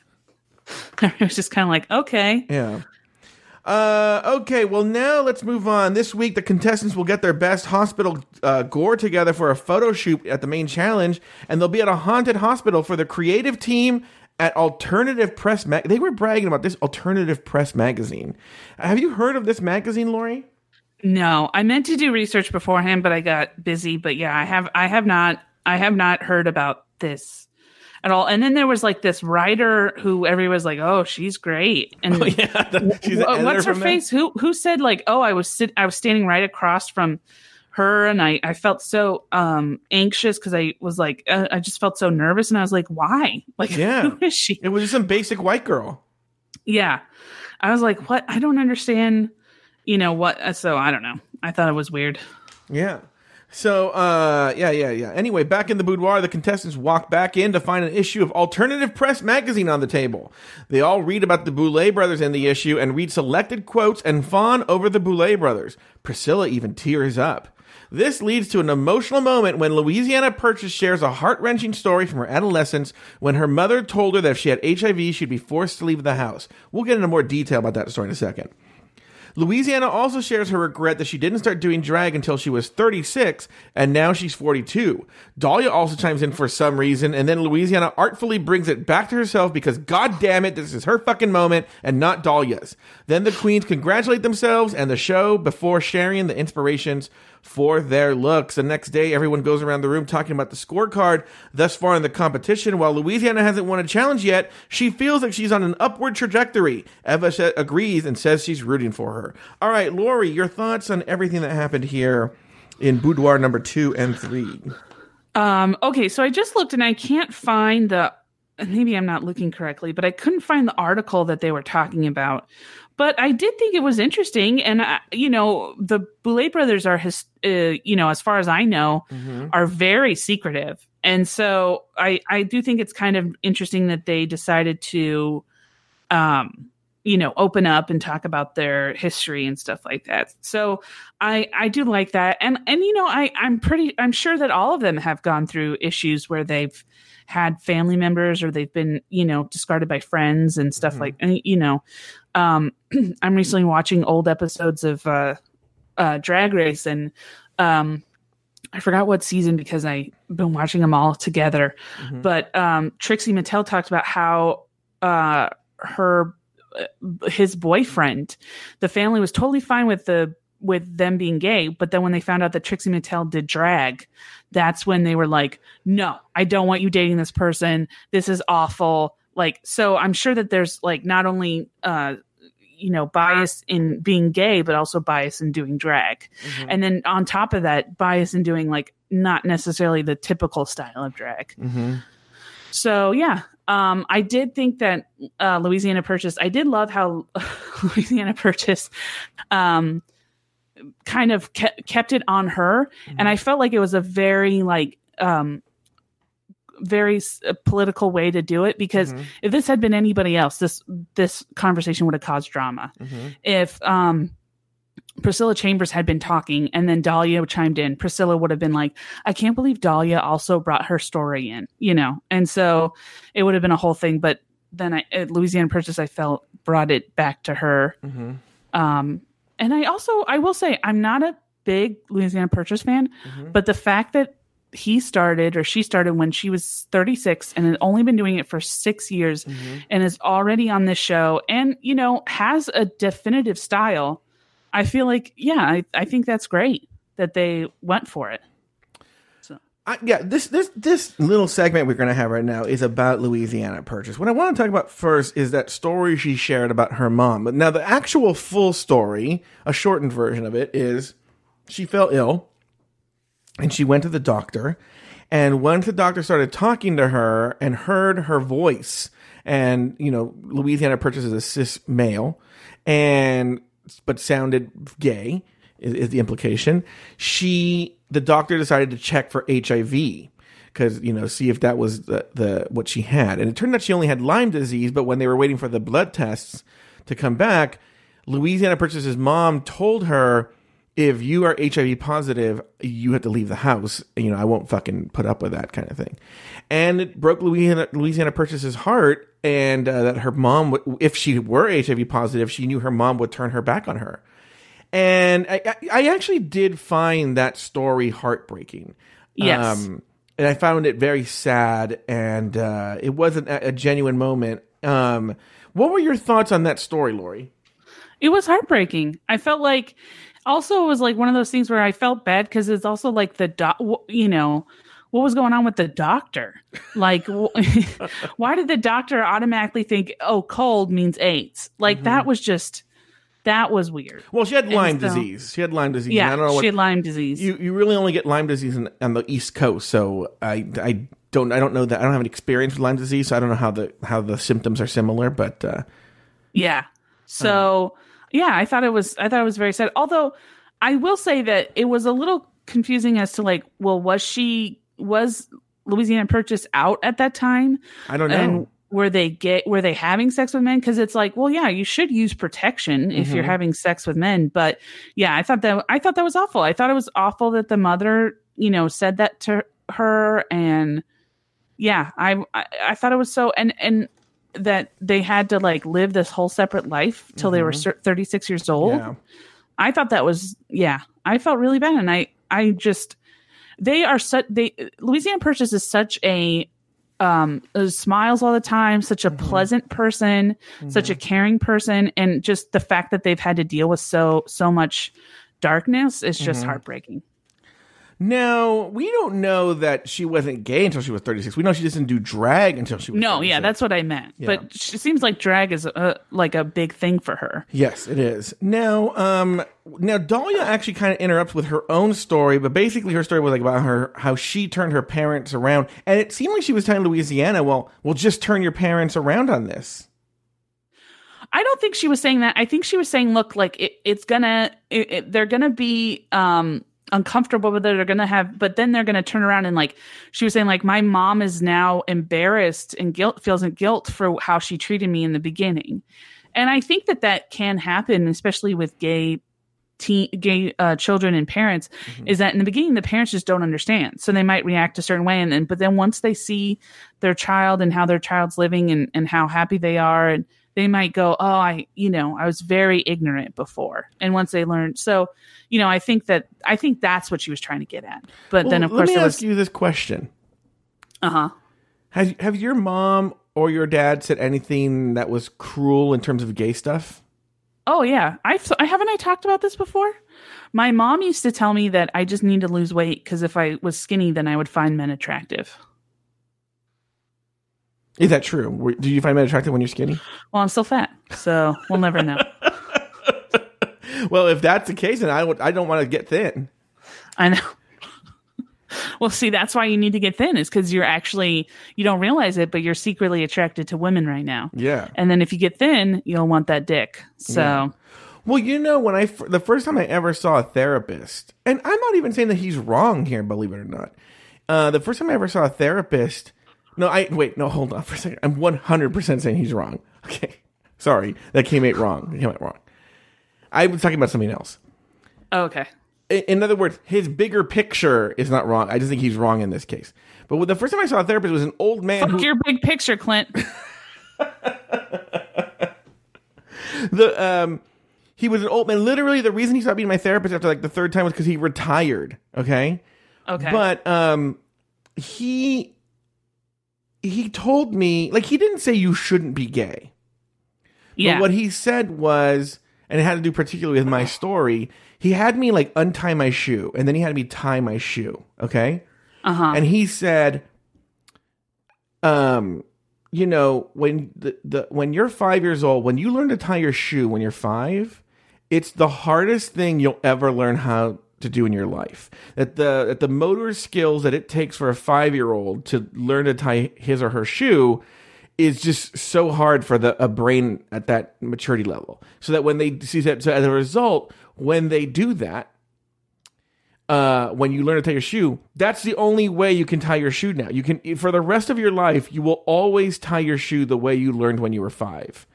(laughs) it was just kind of like, okay. Yeah. Uh, okay, well, now let's move on. This week, the contestants will get their best hospital uh, gore together for a photo shoot at the main challenge, and they'll be at a haunted hospital for the creative team at Alternative Press. They were bragging about this Alternative Press magazine. Have you heard of this magazine, Lori? No, I meant to do research beforehand, but I got busy. But yeah, I have I have not I have not heard about this at all. And then there was like this writer who everyone was like, "Oh, she's great." And (laughs) Oh, yeah, (laughs) the- what's her face? Who who said like, "Oh, I was sit I was standing right across from her and I I felt so um anxious cuz I was like uh, I just felt so nervous and I was like, "Why?" (laughs) Like Yeah. who is she? It was just some basic white girl. Yeah. I was like, "What? I don't understand." You know what? uh, So I don't know. I thought it was weird. Yeah. So, uh, yeah, yeah, yeah. Anyway, back in the boudoir, the contestants walk back in to find an issue of Alternative Press magazine on the table. They all read about the Boulet brothers in the issue and read selected quotes and fawn over the Boulet brothers. Priscilla even tears up. This leads to an emotional moment when Louisiana Purchase shares a heart wrenching story from her adolescence when her mother told her that if she had HIV, she'd be forced to leave the house. We'll get into more detail about that story in a second. Louisiana also shares her regret that she didn't start doing drag until she was 36, and now she's 42. Dahlia also chimes in for some reason, and then Louisiana artfully brings it back to herself because, god damn it, this is her fucking moment and not Dahlia's. Then the queens congratulate themselves and the show before sharing the inspirations for their looks. The next day, everyone goes around the room talking about the scorecard thus far in the competition. While Louisiana hasn't won a challenge yet, she feels like she's on an upward trajectory. Evah agrees and says she's rooting for her. All right, Lori, your thoughts on everything that happened here in boudoir number two and three? Um, okay, so I just looked and I can't find the maybe I'm not looking correctly, but I couldn't find the article that they were talking about. But I did think it was interesting, and I, you know, the Boulet brothers are his, uh, you know, as far as I know, are very secretive, and so I I do think it's kind of interesting that they decided to, um, you know, open up and talk about their history and stuff like that. So I I do like that, and and you know, I I'm pretty I'm sure that all of them have gone through issues where they've had family members or they've been you know discarded by friends and stuff Mhm. like and you know um (clears throat) i'm recently watching old episodes of uh uh drag race and um i forgot what season because i've been watching them all together Mhm. but um trixie mattel talked about how uh her his boyfriend the family was totally fine with the with them being gay but then when they found out that trixie mattel did drag that's when they were like no i don't want you dating this person this is awful like so i'm sure that there's like not only uh you know bias in being gay but also bias in doing drag Mm-hmm. and then on top of that bias in doing like not necessarily the typical style of drag Mm-hmm. so yeah um i did think that uh louisiana purchase i did love how (laughs) louisiana purchase um kind of kept, kept it on her and i felt like it was a very like um very s- uh, political way to do it because Mhm. if this had been anybody else this this conversation would have caused drama Mhm. if um Priscilla Chambers had been talking and then Dahlia chimed in, Priscilla would have been like, I can't believe Dahlia also brought her story in, you know? And so it would have been a whole thing. But then I, at Louisiana Purchase, I felt brought it back to her. Mhm. Um, and I also, I will say, I'm not a big Louisiana Purchase fan, Mhm. but the fact that he started or she started when she was 36 and had only been doing it for six years Mhm. and is already on this show and you know has a definitive style i feel like yeah i, I think that's great that they went for it I, yeah, this this this little segment we're going to have right now is about Louisiana Purchase. What I want to talk about first is that story she shared about her mom. But now the actual full story, a shortened version of it, is she fell ill and she went to the doctor. And once the doctor started talking to her and heard her voice, and you know, Louisiana Purchase is a cis male, and but sounded gay is, is the implication. She, the doctor, decided to check for HIV because you know see if that was the, the what she had, and it turned out she only had Lyme disease. But when they were waiting for the blood tests to come back, Louisiana Purchase's mom told her, "If you are HIV positive, you have to leave the house. You know, I won't fucking put up with that kind of thing." And it broke Louisiana Louisiana Purchase's heart, and uh, that her mom, would, if she were HIV positive, she knew her mom would turn her back on her. And I, I actually did find that story heartbreaking. Yes. Um, and I found it very sad, and uh, it wasn't a, a genuine moment. Um, what were your thoughts on that story, Lori? it was heartbreaking i felt like also it was like one of those things where i felt bad because it's also like the doc you know what was going on with the doctor like (laughs) (laughs) why did the doctor automatically think oh cold means aids like that was just that was weird Well, she had Lyme so- disease. She had Lyme disease. yeah I don't know what she had lyme disease you you really only get Lyme disease in, on the East Coast, so I I don't I don't know that I don't have any experience with Lyme disease, so I don't know how the how the symptoms are similar, but uh, Yeah. So yeah, I thought it was I thought it was very sad. Although I will say that it was a little confusing as to like, well, was she was Louisiana Purchase out at that time? I don't know. And were they get were they having sex with men? Because it's like, well, yeah, you should use protection if you're Mhm. having sex with men. But yeah, I thought that I thought that was awful. I thought it was awful that the mother, you know, said that to her and yeah, I I, I thought it was so and and that they had to like live this whole separate life till they were 36 years old. yeah. I thought that was yeah. I felt really bad, and I I just they are such they Louisiana Purchase is such a um uh, smiles all the time, such a pleasant person, such a caring person, and just the fact that they've had to deal with so so much darkness is just heartbreaking. Now we don't know that she wasn't gay until she was thirty six. We know she doesn't do drag until she was. No, 36. yeah, that's what I meant. Yeah. But she seems like drag is a, like a big thing for her. Yes, it is. Now, um, now Dahlia actually kind of interrupts with her own story, but basically her story was like about her how she turned her parents around, and it seemed like she was telling Louisiana, "Well, well, just turn your parents around on this." I don't think she was saying that. I think she was saying, look, like it, it's gonna, it, it, they're gonna be um uncomfortable with it. They're gonna have, but then they're gonna turn around and like she was saying, like my mom is now embarrassed and guilt feels in guilt for how she treated me in the beginning, and I think that that can happen, especially with gay teen, gay uh, children and parents. Is that in the beginning the parents just don't understand, so they might react a certain way, and then but then once they see their child and how their child's living and and how happy they are and they might go, Oh, I, you know, I was very ignorant before. And once they learn, so, you know, I think that, I think that's what she was trying to get at. But then, Well, of let course, me ask was, you this question: uh huh. Have have your mom or your dad said anything that was cruel in terms of gay stuff? Oh, yeah. I've, I haven't I talked about this before? My mom used to tell me that I just need to lose weight because if I was skinny, then I would find men attractive. Is that true? Do you find men attractive when you're skinny? Well, I'm still fat, so we'll never know. (laughs) well, if that's the case, then I would, I don't want to get thin. I know. (laughs) well, see, that's why you need to get thin, is because you're actually you don't realize it, but you're secretly attracted to women right now. Yeah. And then if you get thin, you'll want that dick. So Yeah. Well, you know, when I f- the first time I ever saw a therapist, and I'm not even saying that he's wrong here, believe it or not. Uh, the first time I ever saw a therapist, no, I wait, no, hold on for a second. I'm 100 percent saying he's wrong. (laughs) Okay, sorry, that came out wrong. That came out wrong. I was talking about something else. oh, okay. In, in other words, his bigger picture is not wrong. I just think he's wrong in this case. But the first time I saw a therapist was an old man Fuck who your big picture, Clint. (laughs) the um he was an old man. Literally, the reason he stopped being my therapist after like the third time was because he retired. Okay. Okay. But um he he told me like he didn't say you shouldn't be gay. yeah. But what he said was and it had to do particularly with my story, he had me like untie my shoe and then he had me tie my shoe, okay? uh-huh. And he said um you know, when the, the when you're 5 years old, when you learn to tie your shoe when you're 5, it's the hardest thing you'll ever learn how to do in your life. That the that the motor skills that it takes for a five year old to learn to tie his or her shoe is just so hard for the a brain at that maturity level. So that when they see that, so as a result, when they do that, uh, when you learn to tie your shoe, that's the only way you can tie your shoe now. You can for the rest of your life, you will always tie your shoe the way you learned when you were five.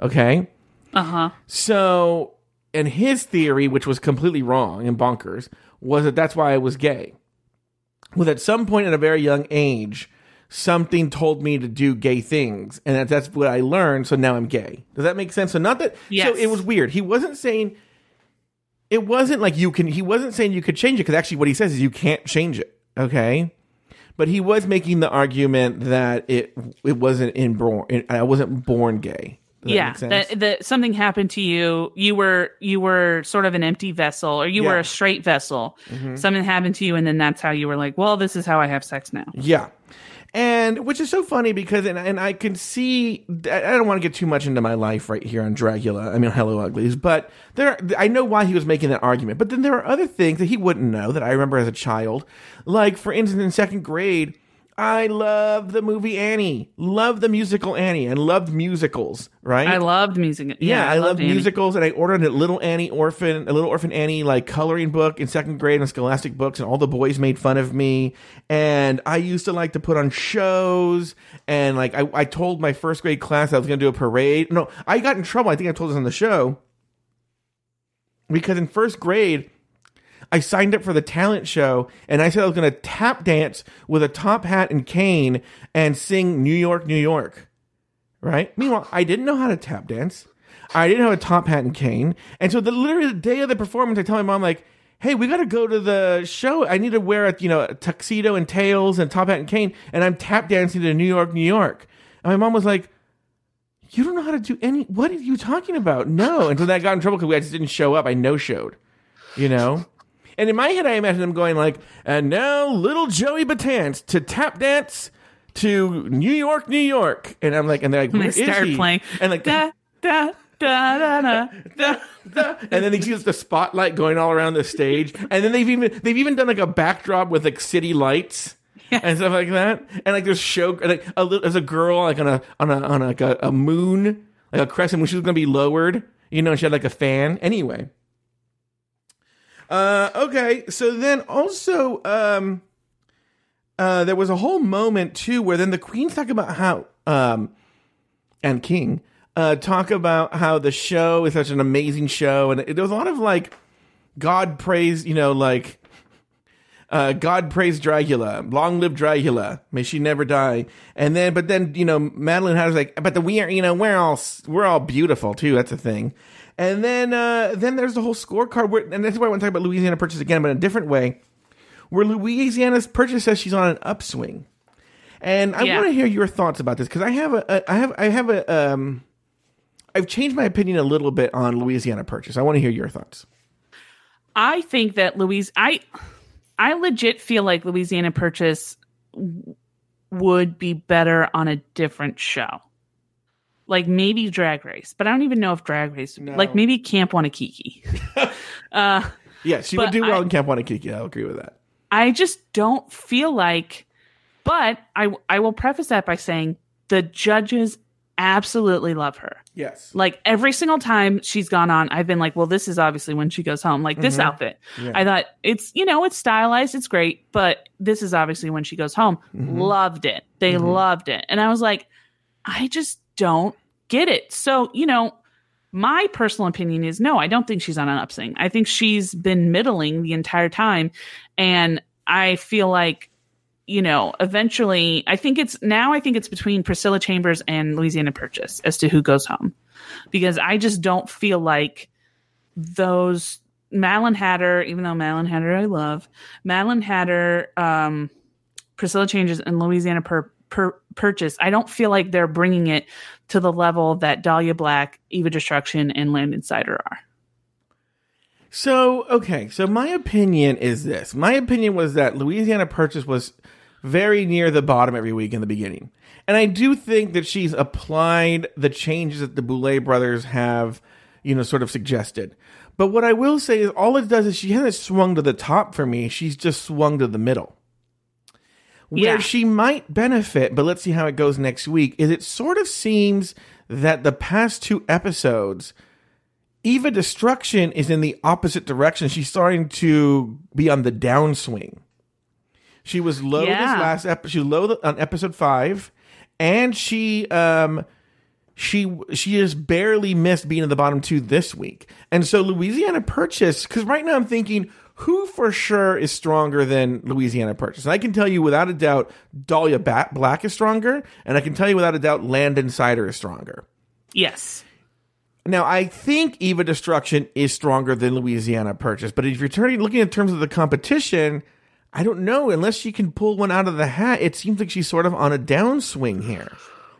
Okay. uh-huh. So, and his theory, which was completely wrong and bonkers, was that that's why I was gay. Was at some point at a very young age, something told me to do gay things, and that that's what I learned. So now I'm gay. Does that make sense? So not that. Yes. So it was weird. He wasn't saying. It wasn't like you can. He wasn't saying you could change it because actually, what he says is you can't change it. Okay. But he was making the argument that it it wasn't inborn. I wasn't born gay. Does yeah. That, that something happened to you. You were you were sort of an empty vessel, or you were a straight vessel. Mm-hmm. Something happened to you, and then that's how you were like, well, this is how I have sex now. Yeah. And which is so funny because, and, and I can see, I don't want to get too much into my life right here on Dragula. I mean, Hello Uglies, but there, I know why he was making that argument. But then there are other things that he wouldn't know that I remember as a child. Like, for instance, in second grade, I love the movie Annie, love the musical Annie, and loved musicals, right? I loved music. Yeah, Yeah, I, loved Annie. musicals, and I ordered a little Annie orphan, a little orphan Annie like coloring book in second grade in Scholastic books, and all the boys made fun of me. And I used to like to put on shows, and like I, I told my first grade class I was going to do a parade. No, I got in trouble. I think I told this on the show because in first grade. I signed up for the talent show and I said I was going to tap dance with a top hat and cane and sing New York, New York right? Meanwhile, I didn't know how to tap dance. I didn't have a top hat and cane. And so the literally the day of the performance, I tell my mom like, "Hey, we got to go to the show. I need to wear a you know a tuxedo and tails and top hat and cane, and I'm tap dancing to New York, New York." And my mom was like, "You don't know how to do any. What are you talking about? No." And so then I got in trouble because I just didn't show up. I no showed, you know. And in my head, I imagine them going like, "And now, little Joey Batance to tap dance." To New York, New York, and I'm like, and they're like, And they start he? playing. and like, Da, da, da, da, da. da, da. and then they use the spotlight going all around the stage, and then they've even they've even done like a backdrop with like city lights and stuff like that, and like there's show like a, li- there's a girl like on a on a on like a, a moon like a crescent when she was gonna be lowered, you know, and she had like a fan. Anyway, uh, okay, so then also um. Uh, there was a whole moment too where then the queens talk about how um, and King uh, talk about how the show is such an amazing show, and there was a lot of like God praise, you know, like uh, God praise Dragula, long live Dragula, may she never die. And then, but then you know, Maddelynn Hatter's like, but the we are, you know, we're all we're all beautiful too. That's a thing. And then uh, then there's the whole scorecard, where, and that's why I want to talk about Louisiana Purchase again, but in a different way, where Louisiana's Purchase says she's on an upswing. And I Yeah. want to hear your thoughts about this because I have a, a I have I have a um I've changed my opinion a little bit on Louisiana Purchase. I want to hear your thoughts. I think that Louise, I, I legit feel like Louisiana Purchase would be better on a different show. Like maybe Drag Race, but I don't even know if Drag Race, No. like maybe Camp Wannakiki. (laughs) uh, Yeah, she would do well I- in Camp Wannakiki. I'll agree with that. I just don't feel like, but I I will preface that by saying the judges absolutely love her. Yes. Like every single time she's gone on, I've been like, well, this is obviously when she goes home. Like this Mhm. outfit, Yeah. I thought it's you know it's stylized, it's great, but this is obviously when she goes home. Mhm. Loved it. They Mhm. loved it, and I was like, I just don't get it. So you know. My personal opinion is no, I don't think she's on an upswing. I think she's been middling the entire time. And I feel like, you know, eventually, I think it's now, I think it's between Priscilla Chambers and Louisiana Purchase as to who goes home. Because I just don't feel like those Maddelynn Hatter, even though Maddelynn Hatter I love, Maddelynn Hatter, um, Priscilla Chambers, and Louisiana Pur- Pur- Purchase, I don't feel like they're bringing it to the level that Dahlia Black, Evah Destruction, and Landon Cider are. So, okay. So, my opinion is this. My opinion was that Louisiana Purchase was very near the bottom every week in the beginning. And I do think that she's applied the changes that the Boulet brothers have, you know, sort of suggested. But what I will say is all it does is she hasn't swung to the top for me. She's just swung to the middle. Where Yeah. she might benefit, but let's see how it goes next week, is it sort of seems that the past two episodes, Evah Destruction is in the opposite direction. She's starting to be on the downswing. She was low Yeah. this last episode. She was low on episode five, and she um she she just barely missed being in the bottom two this week. And so Louisiana Purchase, because right now I'm thinking who for sure is stronger than Louisiana Purchase. And I can tell you without a doubt Dahlia Bat Black is stronger, and I can tell you without a doubt Landon Cider is stronger. Yes. Now, I think Evah Destruction is stronger than Louisiana Purchase, but if you're turning looking in terms of the competition, I don't know. Unless she can pull one out of the hat, it seems like she's sort of on a downswing here.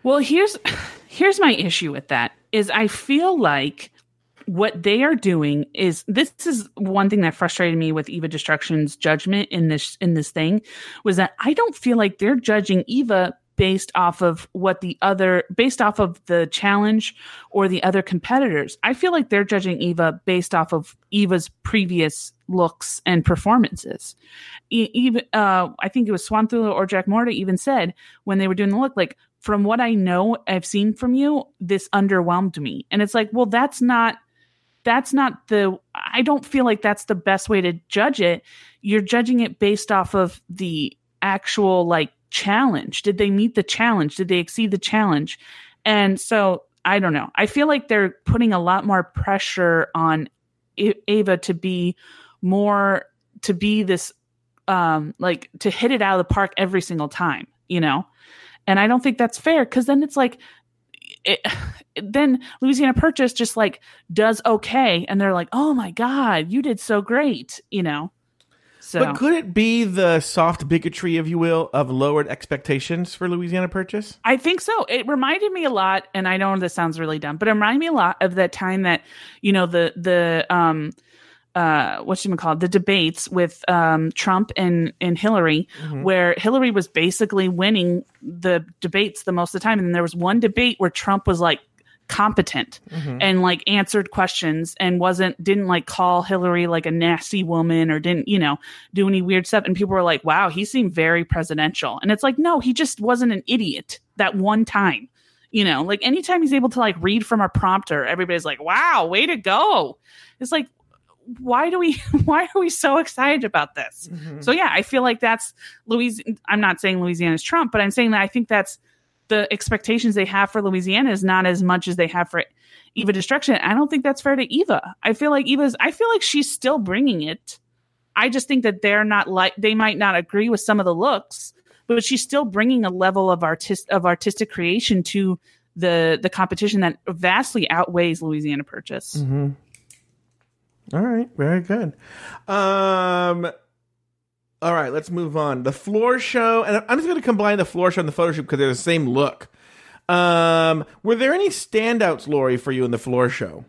Well, here's (sighs) here's my issue with that is I feel like what they are doing is this is one thing that frustrated me with Evah Destruction's judgment in this in this thing was that I don't feel like they're judging Evah based off of what the other based off of the challenge or the other competitors. I feel like they're judging Evah based off of Evah's previous looks and performances. Even uh, I think it was Swanthula or Dracmorda even said when they were doing the look like from what I know I've seen from you, this underwhelmed me. And it's like, well, that's not that's not the I don't feel like that's the best way to judge it. You're judging it based off of the actual like challenge. Did they meet the challenge? Did they exceed the challenge? And so I don't know. I feel like they're putting a lot more pressure on Ava to be more to be this um like to hit it out of the park every single time, you know? And I don't think that's fair because then it's like it, then Louisiana Purchase just like does okay and they're like, "Oh my god, you did so great," you know. So But could it be the soft bigotry, if you will, of lowered expectations for Louisiana Purchase? I think so. It reminded me a lot, and I know this sounds really dumb, but it reminded me a lot of that time that you know the the um uh what you call the debates with um Trump and and Hillary, where Hillary was basically winning the debates the most of the time, and then there was one debate where Trump was like competent and like answered questions and wasn't didn't like call Hillary like a nasty woman or didn't you know do any weird stuff. And people were like wow he seemed very presidential. And it's like no he just wasn't an idiot that one time you know? Like anytime he's able to like read from a prompter everybody's like wow way to go. It's like why do we (laughs) why are we so excited about this? So yeah i feel like that's louis i'm not saying louisiana's trump but i'm saying that i think that's the expectations they have for louisiana is not as much as they have for evah destruction. I don't think that's fair to evah. I feel like evah's i feel like she's still bringing it. I just think that they're not like they might not agree with some of the looks but she's still bringing a level of artist of artistic creation to the the competition that vastly outweighs louisiana purchase. Mm-hmm. All right, very good. Um, all right, let's move on. The floor show, and I'm just going to combine the floor show and the photo shoot because they're the same look. Um, were there any standouts, Lori, for you in the floor show?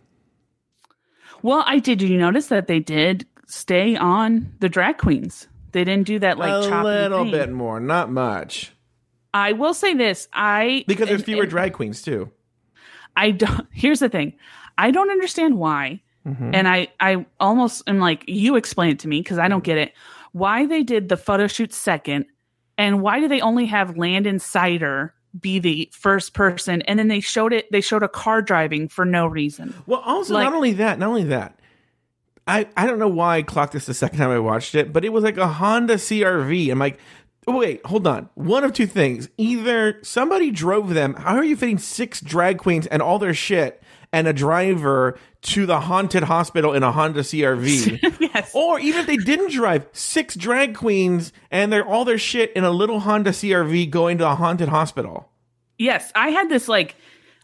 Well, I did. Did you notice that they did stay on the drag queens? They didn't do that like a little thing. bit more, not much, I will say this: I because there's and- fewer and drag queens too. I don't. (laughs) Here's the thing. I don't understand why, Mhm. and I I almost am like you explain it to me because I don't get it. Why they did the photo shoot second, and why do they only have Landon Cider be the first person, and then they showed it. They showed a car driving for no reason. Well, also Like- not only that, not only that. I, I don't know why I clocked this the second time I watched it, but it was like a Honda CRV. I'm like, oh, wait, hold on. One of two things. Either somebody drove them. How are you fitting six drag queens and all their shit and a driver to the haunted hospital in a Honda CRV? (laughs) yes. or even if they didn't drive, six drag queens and they're all their shit in a little Honda CRV going to a haunted hospital. Yes, I had this like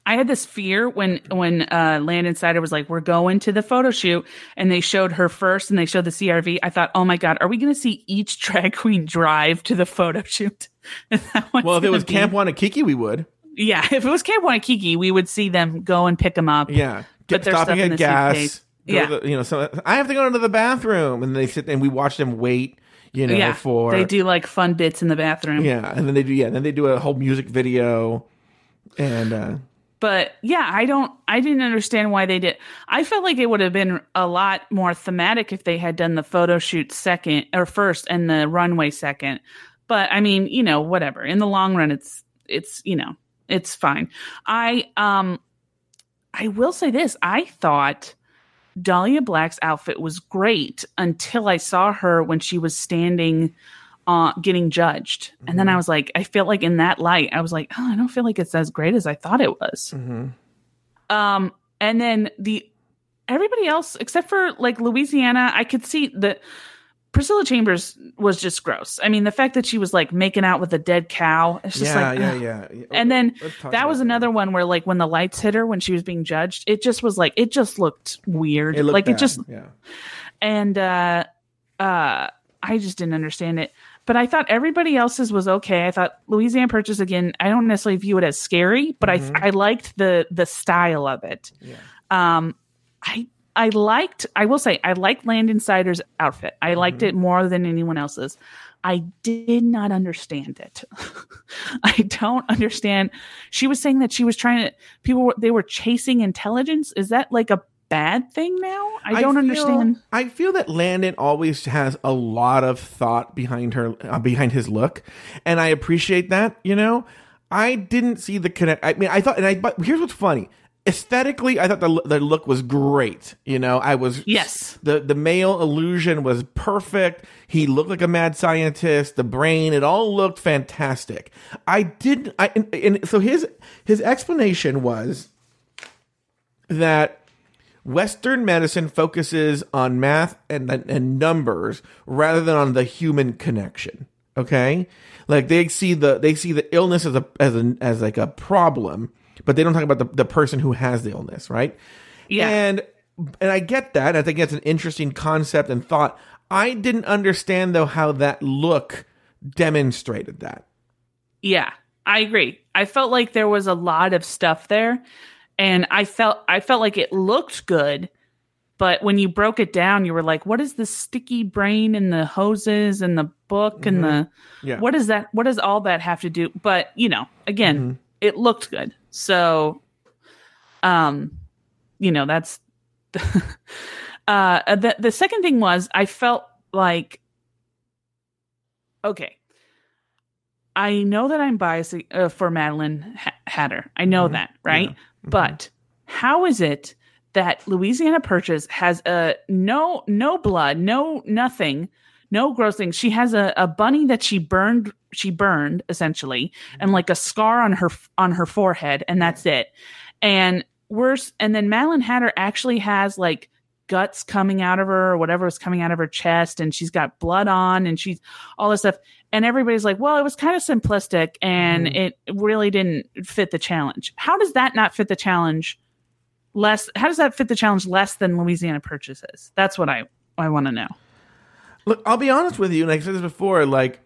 I had this fear when when uh Landon Cider was like, We're going to the photo shoot and they showed her first and they showed the CRV. I thought, Oh my god, are we gonna see each (laughs) drag queen drive to the photo shoot? Is (laughs) that what's Well, if it was be? Camp Wannakiki, we would. Yeah, (laughs) if it was Camp Wannakiki, we would see them go and pick them up. Yeah, get stopping at gas. suitcase. Yeah. the- you know, so I have to go into the bathroom, and they sit and we watch them wait. You know, yeah. for they do like fun bits in the bathroom. Yeah, and then they do yeah, then they do a whole music video, and uh, but yeah i don't i didn't understand why they did i felt like it would have been a lot more thematic if they had done the photo shoot second or first and the runway second but i mean you know whatever in the long run it's it's you know it's fine i um i will say this i thought dahlia black's outfit was great until i saw her when she was standing uh, getting judged. And then I was like, I feel like in that light, I was like, oh, I don't feel like it's as great as I thought it was. Um, and then the everybody else except for like Louisiana, I could see that Priscilla Chambers was just gross. I mean, the fact that she was like making out with a dead cow, it's just yeah, like, yeah, yeah, yeah. And then that was another one where like when the lights hit her when she was being judged, it just was like it just looked weird. It looked like it just yeah. and uh uh I just didn't understand it. But I thought everybody else's was okay. I thought Louisiana Purchase again. I don't necessarily view it as scary, but I I liked the the style of it. Yeah. Um, I I liked. I will say I liked Landon Cider's outfit. I liked it more than anyone else's. I did not understand it. (laughs) I don't understand. She was saying that she was trying to. People were they were chasing intelligence. Is that like a bad thing now? I don't feel- understand. I feel that Landon always has a lot of thought behind her, uh, behind his look, and I appreciate that. You know, I didn't see the connect. I mean, I thought, and I. But here's what's funny. Aesthetically, I thought the the look was great. You know, I was Yes. The the male illusion was perfect. He looked like a mad scientist. The brain, it all looked fantastic. I did. I and, and so his his explanation was that Western medicine focuses on math and, and numbers rather than on the human connection. Okay, like they see the they see the illness as a as a as like a problem, but they don't talk about the, the person who has the illness, right? Yeah. and and I get that. I think that's an interesting concept and thought. I didn't understand though how that look demonstrated that. Yeah, I agree. I felt like there was a lot of stuff there and I felt I felt like it looked good, but when you broke it down, you were like, what is the sticky brain and the hoses and the book and mm-hmm. the Yeah. what does that what does all that have to do? But, you know, again, mm-hmm. it looked good. So um you know, that's (laughs) uh the the second thing was I felt like okay. I know that I'm biased uh, for Maddelynn Hatter. I know that, right? But how is it that Louisiana Purchase has a no no blood, no nothing, no gross thing? She has a, a bunny that she burned she burned essentially and mm-hmm. like a scar on her on her forehead and that's it. And worse and then Maddelynn Hatter actually has like guts coming out of her or whatever was coming out of her chest and she's got blood on and she's all this stuff. And everybody's like well it was kind of simplistic and mm-hmm. it really didn't fit the challenge. How does that not fit the challenge less how does that fit the challenge less than louisiana purchases? That's what i i want to know Look, I'll be honest with you, and I said this before. Like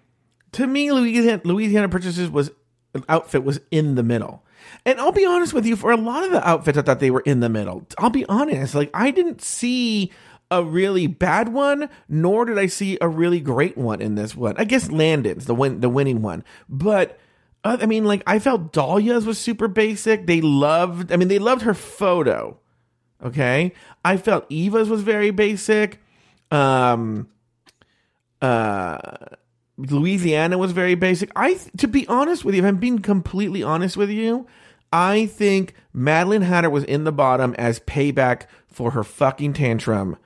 to me, Louisiana, Louisiana Purchases was an outfit was in the middle, and I'll be honest with you. For a lot of the outfits, I thought they were in the middle. I'll be honest. Like I didn't see a really bad one, nor did I see a really great one in this one. I guess Landon's the win, the winning one, but Uh, I mean, like I felt Dahlia's was super basic. They loved. I mean, they loved her photo. Okay, I felt Evah's was very basic. Um, uh, Louisiana was very basic. I, to be honest with you, if I'm being completely honest with you, I think Maddelynn Hatter was in the bottom as payback for her fucking tantrum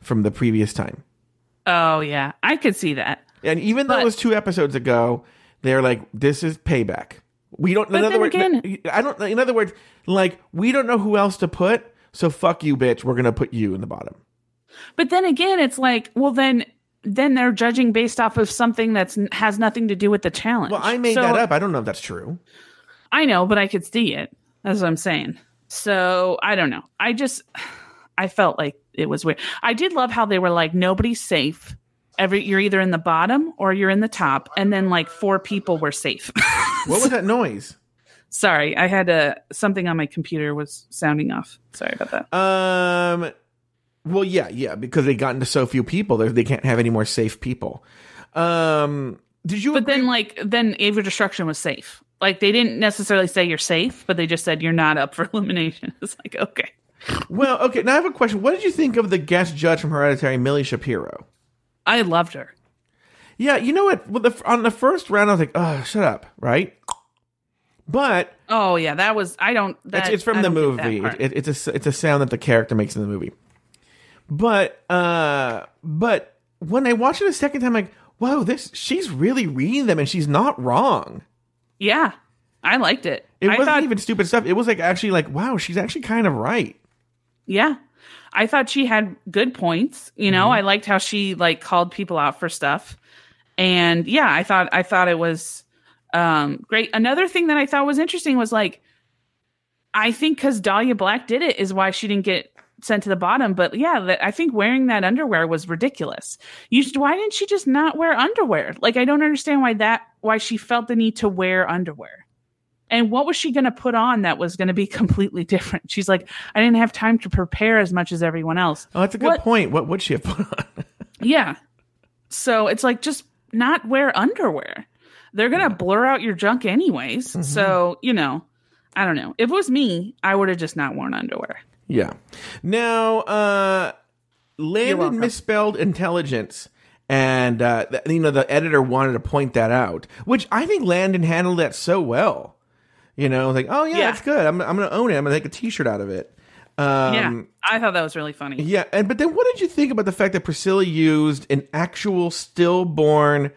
from the previous time. Oh yeah, I could see that. And even though it was two episodes ago, they're like, "This is payback." We don't. But in other then words, again- I don't. In other words, like we don't know who else to put, so fuck you, bitch. We're gonna put you in the bottom. But then again, it's like, well, then then they're judging based off of something that's has nothing to do with the challenge. Well, I made So- that up. I don't know if that's true. I know, but I could see it. That's what I'm saying. So I don't know. I just I felt like it was weird. I did love how they were like nobody's safe. Every you're either in the bottom or you're in the top, and then like four people were safe. (laughs) What was that noise? Sorry, I had a something on my computer was sounding off. Sorry about that. Um. Well, yeah, yeah, because they got into so few people, they they can't have any more safe people. Um. Did you? But agree- then like then Evah Destruction was safe. Like they didn't necessarily say you're safe, but they just said you're not up for (laughs) elimination. It's like okay. well, okay. Now I have a question. What did you think of the guest judge from Hereditary, Milly Shapiro? I loved her. Yeah, you know what? Well, the, on the first round, I was like, "Oh, shut up!" Right? But Oh yeah, that was I don't. That, it's, it's from I the don't get that movie. part. It, it's a it's a sound that the character makes in the movie. But uh, but when I watched it a second time, I'm like, whoa, this she's really reading them, and she's not wrong. yeah, I liked it. It I wasn't thought, even stupid stuff. It was like actually like, wow, she's actually kind of right. yeah, I thought she had good points. You Mm-hmm. know, I liked how she like called people out for stuff, and yeah, I thought I thought it was um great. Another thing that I thought was interesting was like, I think because Dahlia Black did it is why she didn't get sent to the bottom. But yeah, that, I think wearing that underwear was ridiculous. You should, why didn't she just not wear underwear? Like I don't understand why that why she felt the need to wear underwear. And what was she going to put on that was going to be (laughs) completely different? She's like, I didn't have time to prepare as much as everyone else. Oh, that's a good What- point. What would she have put on? (laughs) Yeah. So it's like just not wear underwear. They're going to blur out your junk anyways. Mm-hmm. So, you know, I don't know. If it was me, I would have just not worn underwear. Yeah. Now, uh, Landon misspelled intelligence. And uh, th- you know the editor wanted to point that out, which I think Landon handled that so well. You know, like, oh yeah, Yeah. that's good. I'm, I'm gonna own it. I'm gonna make a T-shirt out of it. Um, yeah. I thought that was really funny. Yeah, and but then what did you think about the fact that Priscilla used an actual stillborn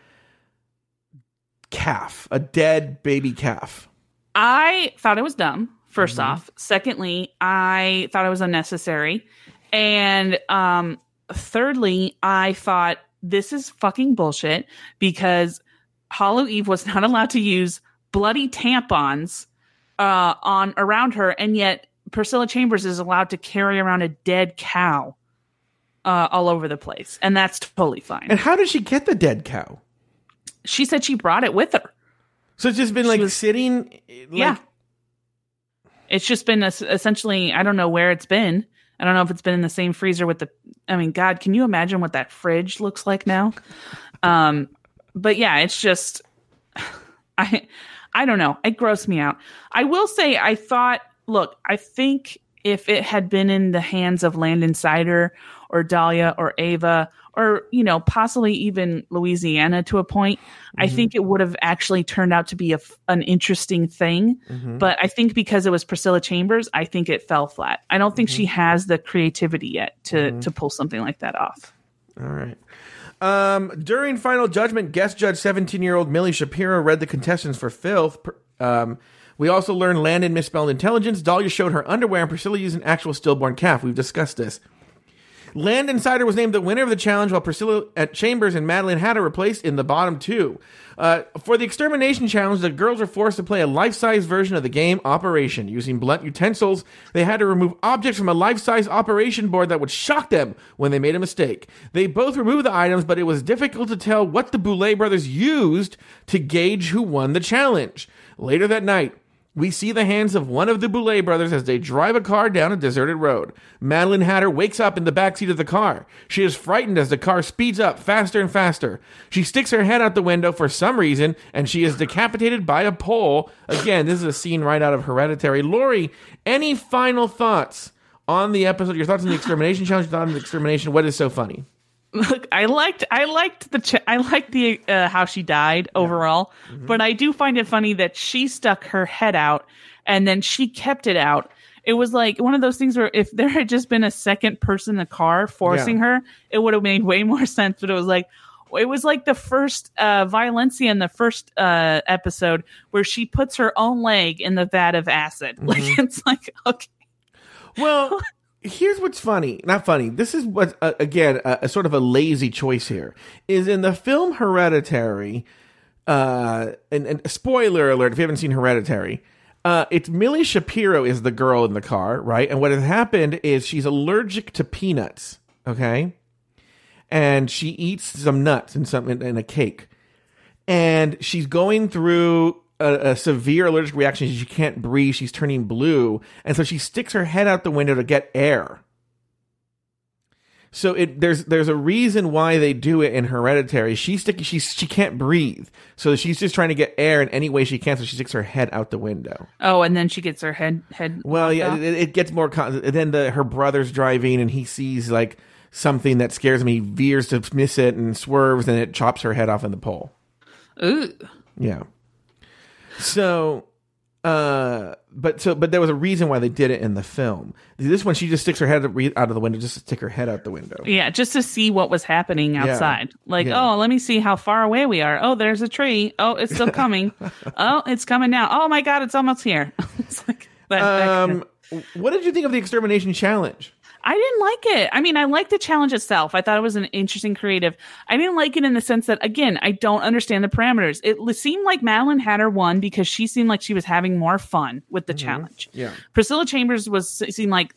calf, a dead baby calf? I thought it was dumb, 1st Mm-hmm. off. Secondly, I thought it was unnecessary. And um thirdly, I thought this is fucking bullshit because Hollow Eve was not (laughs) allowed to use bloody tampons uh on around her and yet Priscilla Chambers is allowed to carry around a dead cow uh all over the place. And that's totally fine. And how did she get the dead cow? she said she brought it with her. So it's just been like was- sitting. Like, yeah. It's just been essentially, I don't know where it's been. I don't know if it's been in the same freezer with the, I mean, God, can you imagine what that fridge looks like now? (laughs) um, but yeah, it's just, (sighs) I, I don't know. It grossed me out. I will say, I thought, look, I think if it had been in the hands of Landon Cider or Dahlia or Ava or, you know, possibly even Louisiana to a point, I think it would have actually turned out to be a an interesting thing. Mhm. But I think because it was Priscilla Chambers, I think it fell flat. I don't think she has the creativity yet to to pull something like that off. All right. Um, during final judgment, guest judge 17 year old Milly Shapiro read the contestants for filth. Um, we also learned Landon misspelled intelligence. Dahlia showed her underwear, and Priscilla used an actual stillborn calf. We've discussed this. Landon Cider was named the winner of the challenge, while Priscilla at Chambers and Maddelynn Hatter were placed in the bottom two. Uh, for the extermination challenge, the girls were forced to play a life-size version of the game Operation. Using blunt utensils, they had to remove objects from a life-size operation board that would shock them when they made a mistake. They both removed the items, but it was difficult to tell what the Boulet brothers used to gauge who won the challenge. Later that night, We see the hands of one of the Boulet brothers as they drive a car down a deserted road. Maddelynn Hatter wakes up in the backseat of the car. She is frightened as the car speeds up faster and faster. She sticks her head out the window for some reason, and she is decapitated by a pole. Again, this is a scene right out of Hereditary. Lori, any final thoughts on the episode? Your thoughts on the extermination challenge? Your thoughts on the extermination? What is so funny? Look, I liked I liked the ch- I liked the uh, how she died overall, but I do find it funny that she stuck her head out and then she kept it out. It was like one of those things where if there had just been a second person in the car forcing her, it would have made way more (laughs) sense. But it was like it was like the first uh, Violencia in the first uh, episode where she puts her own leg in the vat of acid. (laughs) Like it's like okay, Well, (laughs) here's what's funny. Not funny. This is what uh, again a, a sort of a lazy choice here is in the film Hereditary. Uh, and, and spoiler alert if you haven't seen Hereditary. Uh, it's Milly Shapiro is the girl in the car, right? And what has happened is she's allergic to peanuts. Okay, and she eats some nuts and something in a cake, and she's going through a, a severe allergic reaction. She can't breathe. She's turning blue, and so she sticks her head out the window to get air. So it there's there's a reason why they do it in Hereditary. She's sticking she she can't breathe, so she's just trying to get air in any way she can. So she sticks her head out the window. oh, and then she gets her head head. Well, yeah, it, it gets more. Con- then the her brother's driving, and he sees like something that scares him. He veers to miss it and swerves, and it chops her head off in the pole. Ooh. Yeah. So, uh, but so, but there was a reason why they did it in the film. This one, she just sticks her head out of the window, just to stick her head out the window. Yeah, just to see what was happening outside. Like, Yeah. oh, let me see how far away we are. Oh, there's a tree. Oh, it's still coming. (laughs) oh, it's coming now. Oh my god, it's almost here. (laughs) it's like that, that kind of- Um, what did you think of the extermination challenge? I didn't like it. I mean, I liked the challenge itself. I thought it was an interesting creative. I didn't like it in the sense that, again, I don't understand the parameters. It seemed like Maddelynn Hatter won because she seemed like she was having more fun with the challenge. Yeah. Priscilla Chambers was seemed like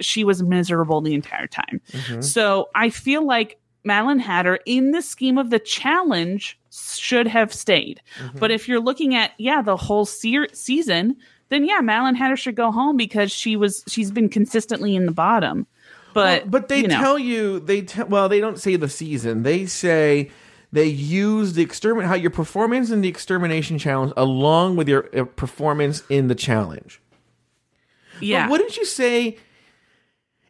she was miserable the entire time. Mm-hmm. So I feel like Maddelynn Hatter, in the scheme of the challenge, should have stayed. Mm-hmm. But if you're looking at yeah the whole se- season, then yeah, Maddelynn Hatter should go home because she was she's been consistently in the bottom. But Well, but they you know, tell you they te- well they don't say the season. They say they use the extermin how your performance in the extermination challenge along with your uh, performance in the challenge. yeah, But wouldn't you say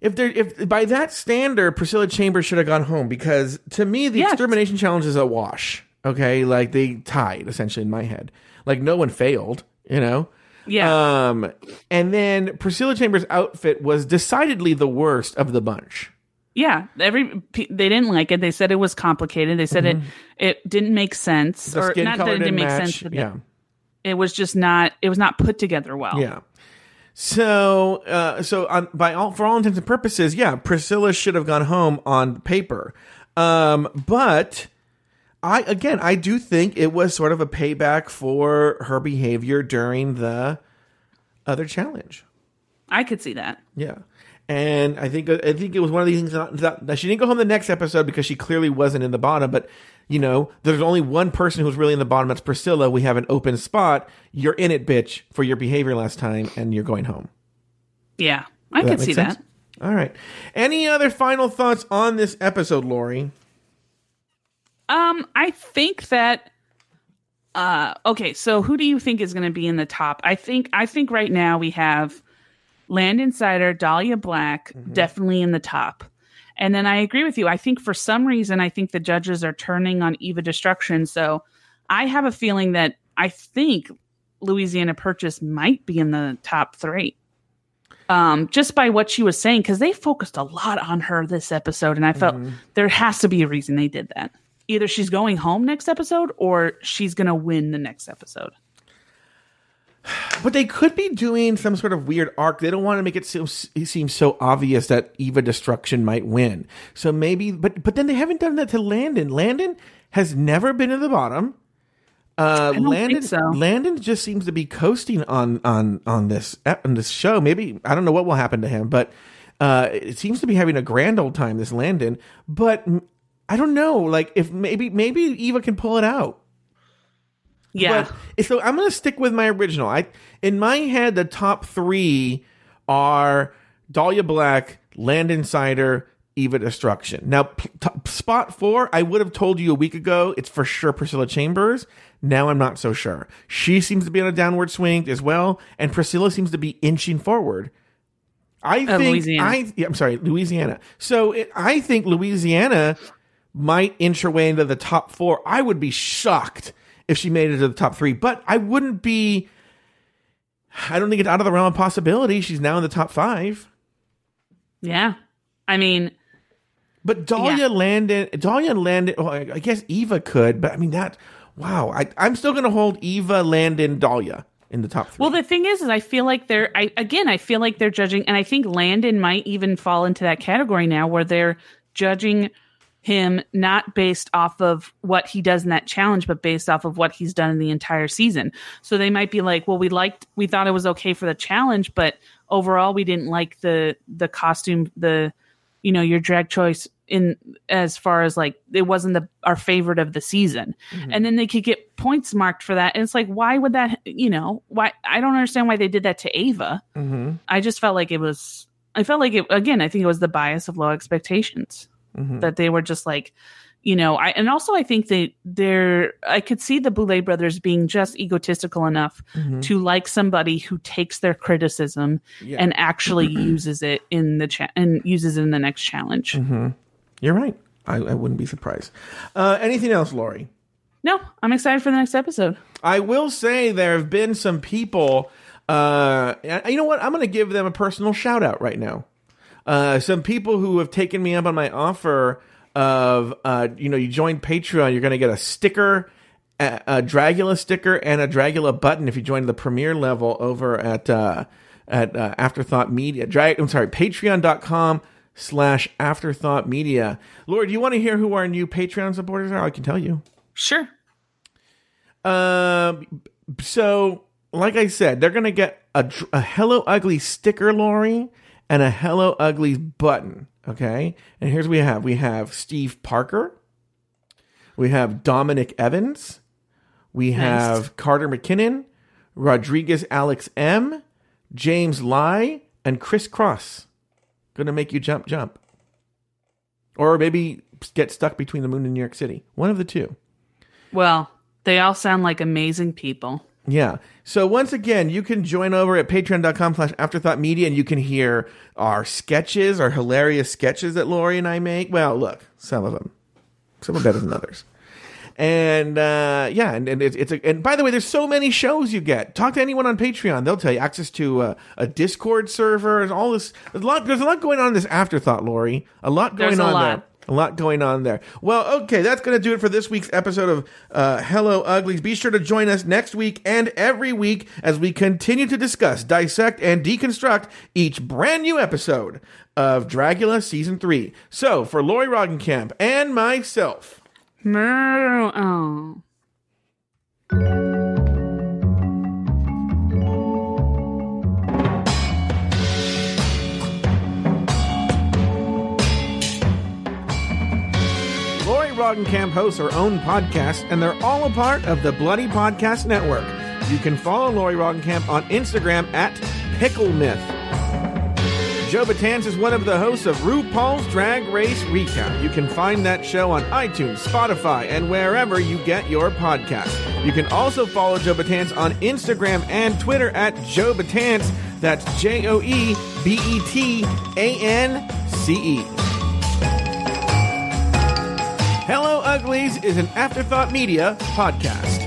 if there if by that standard Priscilla Chambers should have gone home because to me the Yes. extermination challenge is a wash. Okay, like they tied essentially in my head. Like no one failed, you know. Yeah, Um, and then Priscilla Chambers' outfit was decidedly the worst of the bunch. yeah. Every they didn't like it. They said it was complicated. They said it it didn't make sense, Mm-hmm. The or not that it didn't didn't make match. sense. But yeah. it, it was just not. It was not put together well. Yeah. So, uh, so on, by all for all intents and purposes, yeah, Priscilla should have gone home on paper. Um, but I again, I do think it was sort of a payback for her behavior during the other challenge. I could see that. Yeah. And I think I think it was one of these things that, that, she didn't go home the next episode because she clearly wasn't in the bottom. But you know, there's only one person who's really in the bottom. That's Priscilla. We have an open spot. You're in it, bitch, for your behavior last time, and you're going home. Yeah, I Does could see sense? that. All right. Any other final thoughts on this episode, Lori? Um, I think that. Uh, okay, so who do you think is going to be in the top? I think I think right now we have Landon Cider, Dahlia Black, definitely in the top. And then I agree with you. I think for some reason I think the judges are turning on Evah Destruction. So I have a feeling that I think Louisiana Purchase might be in the top three. Um, just by what she was saying, because they focused a lot on her this episode, and I felt there has to be a reason they did that. Either she's going home next episode or she's gonna win the next episode. (sighs) But they could be doing some sort of weird arc. They don't want to make it so, seem so obvious that Evah Destruction might win. So maybe, but but then they haven't done that to Landon. Landon has never been in the bottom. Uh, Landon, so. Landon just seems to be coasting on on on this on this show. Maybe I don't know what will happen to him, but uh, it seems to be having a grand old time. This Landon, but I don't know. Like if maybe maybe Evah can pull it out. Yeah. But so I'm going to stick with my original. I in my head the top 3 are Dahlia Black, Landon Cider, Evah Destruction. Now p- t- spot 4, I would have told you a week ago, it's for sure Priscilla Chambers. Now I'm not so sure. She seems to be on a downward swing as well, and Priscilla seems to be inching forward. I Uh, think Louisiana. I yeah, I'm sorry, Louisiana. So it, I think Louisiana might inch her way into the top four. I would be shocked if she made it to the top three, but I wouldn't be. I don't think it's out of the realm of possibility. She's now in the top five. Yeah. I mean, But Dahlia Yeah. Landon, Dahlia Landon. Well, I I guess Evah could, but I mean that. Wow, I, I'm still going to hold Evah Landon Dahlia in the top three. well, the thing is, is I feel like they're, I, again, I feel like they're judging, and I think Landon might even fall into that category now where they're judging him not based off of what he does in that challenge, but based off of what he's done in the entire season. So they might be like, well, we liked, we thought it was okay for the challenge, but overall, we didn't like the, the costume, the, you know, your drag choice in as far as like it wasn't the our favorite of the season. And then they could get points marked for that. And it's like why would that you know why i don't understand why they did that to evah. Hmm i just felt like it was i felt like it again i think it was the bias of low expectations hmm that they were just like you know i and also i think that they're i could see the boulet brothers being just egotistical enough hmm to like somebody who takes their criticism Yeah. and actually (clears throat) uses it in the and uses it in the next challenge hmm You're right. I, I wouldn't be surprised. Uh, anything else, Lori? no i'm excited for the next episode I will say there have been some people. Uh, you know what? I'm going to give them a personal shout out right now. Uh, some people who have taken me up on my offer of, uh, you know, you join Patreon, you're going to get a sticker, a, a Dragula sticker, and a Dragula button if you join the premier level over at uh, at uh, Afterthought Media. Drag, I'm sorry, Patreon.com slash Afterthought Media. Lord, do you want to hear who our new Patreon supporters are? I can tell you. sure Um. So, like I said, they're gonna get a, a Hello Ugly sticker, Lori, and a Hello Ugly button. Okay. And here's what we have: we have Steve Parker, we have Dominic Evans, we have Carter McKinnon, Rodriguez Alex M, James Lai, and Chris Cross. Gonna make you jump, jump, or maybe get stuck between the moon and New York City. One of the two. Well, they all sound like amazing people. Yeah. So once again, you can join over at patreon.com slash afterthought media and you can hear our sketches, our hilarious sketches that Lori and I make. Well, look, some of them. Some are better than others. And uh, yeah, and, and it's, it's a, and by the way, there's so many shows you get. Talk to anyone on Patreon; they'll tell you access to uh, a Discord server and all this. There's a lot. There's a lot going on in this afterthought, Lori. A lot going There's a on lot. there. A lot going on there. Well, okay, that's going to do it for this week's episode of uh, Hello Uglies. Be sure to join us next week and every week as we continue to discuss, dissect, and deconstruct each brand new episode of Dragula Season 3. So, for Lori Roggenkamp and myself, Oh. Lori Roggenkamp hosts her own podcast, and they're all a part of the Bloody Podcast Network. You can follow Lori Roggenkamp on Instagram at Pickle Myth. Joe Betance is one of the hosts of RuPaul's Drag Race Recap. You can find that show on iTunes, Spotify, and wherever you get your podcasts. You can also follow Joe Betance on Instagram and Twitter at Joe Betance. That's J O E B E T A N C E. Hello Uglies is an Afterthought Media podcast.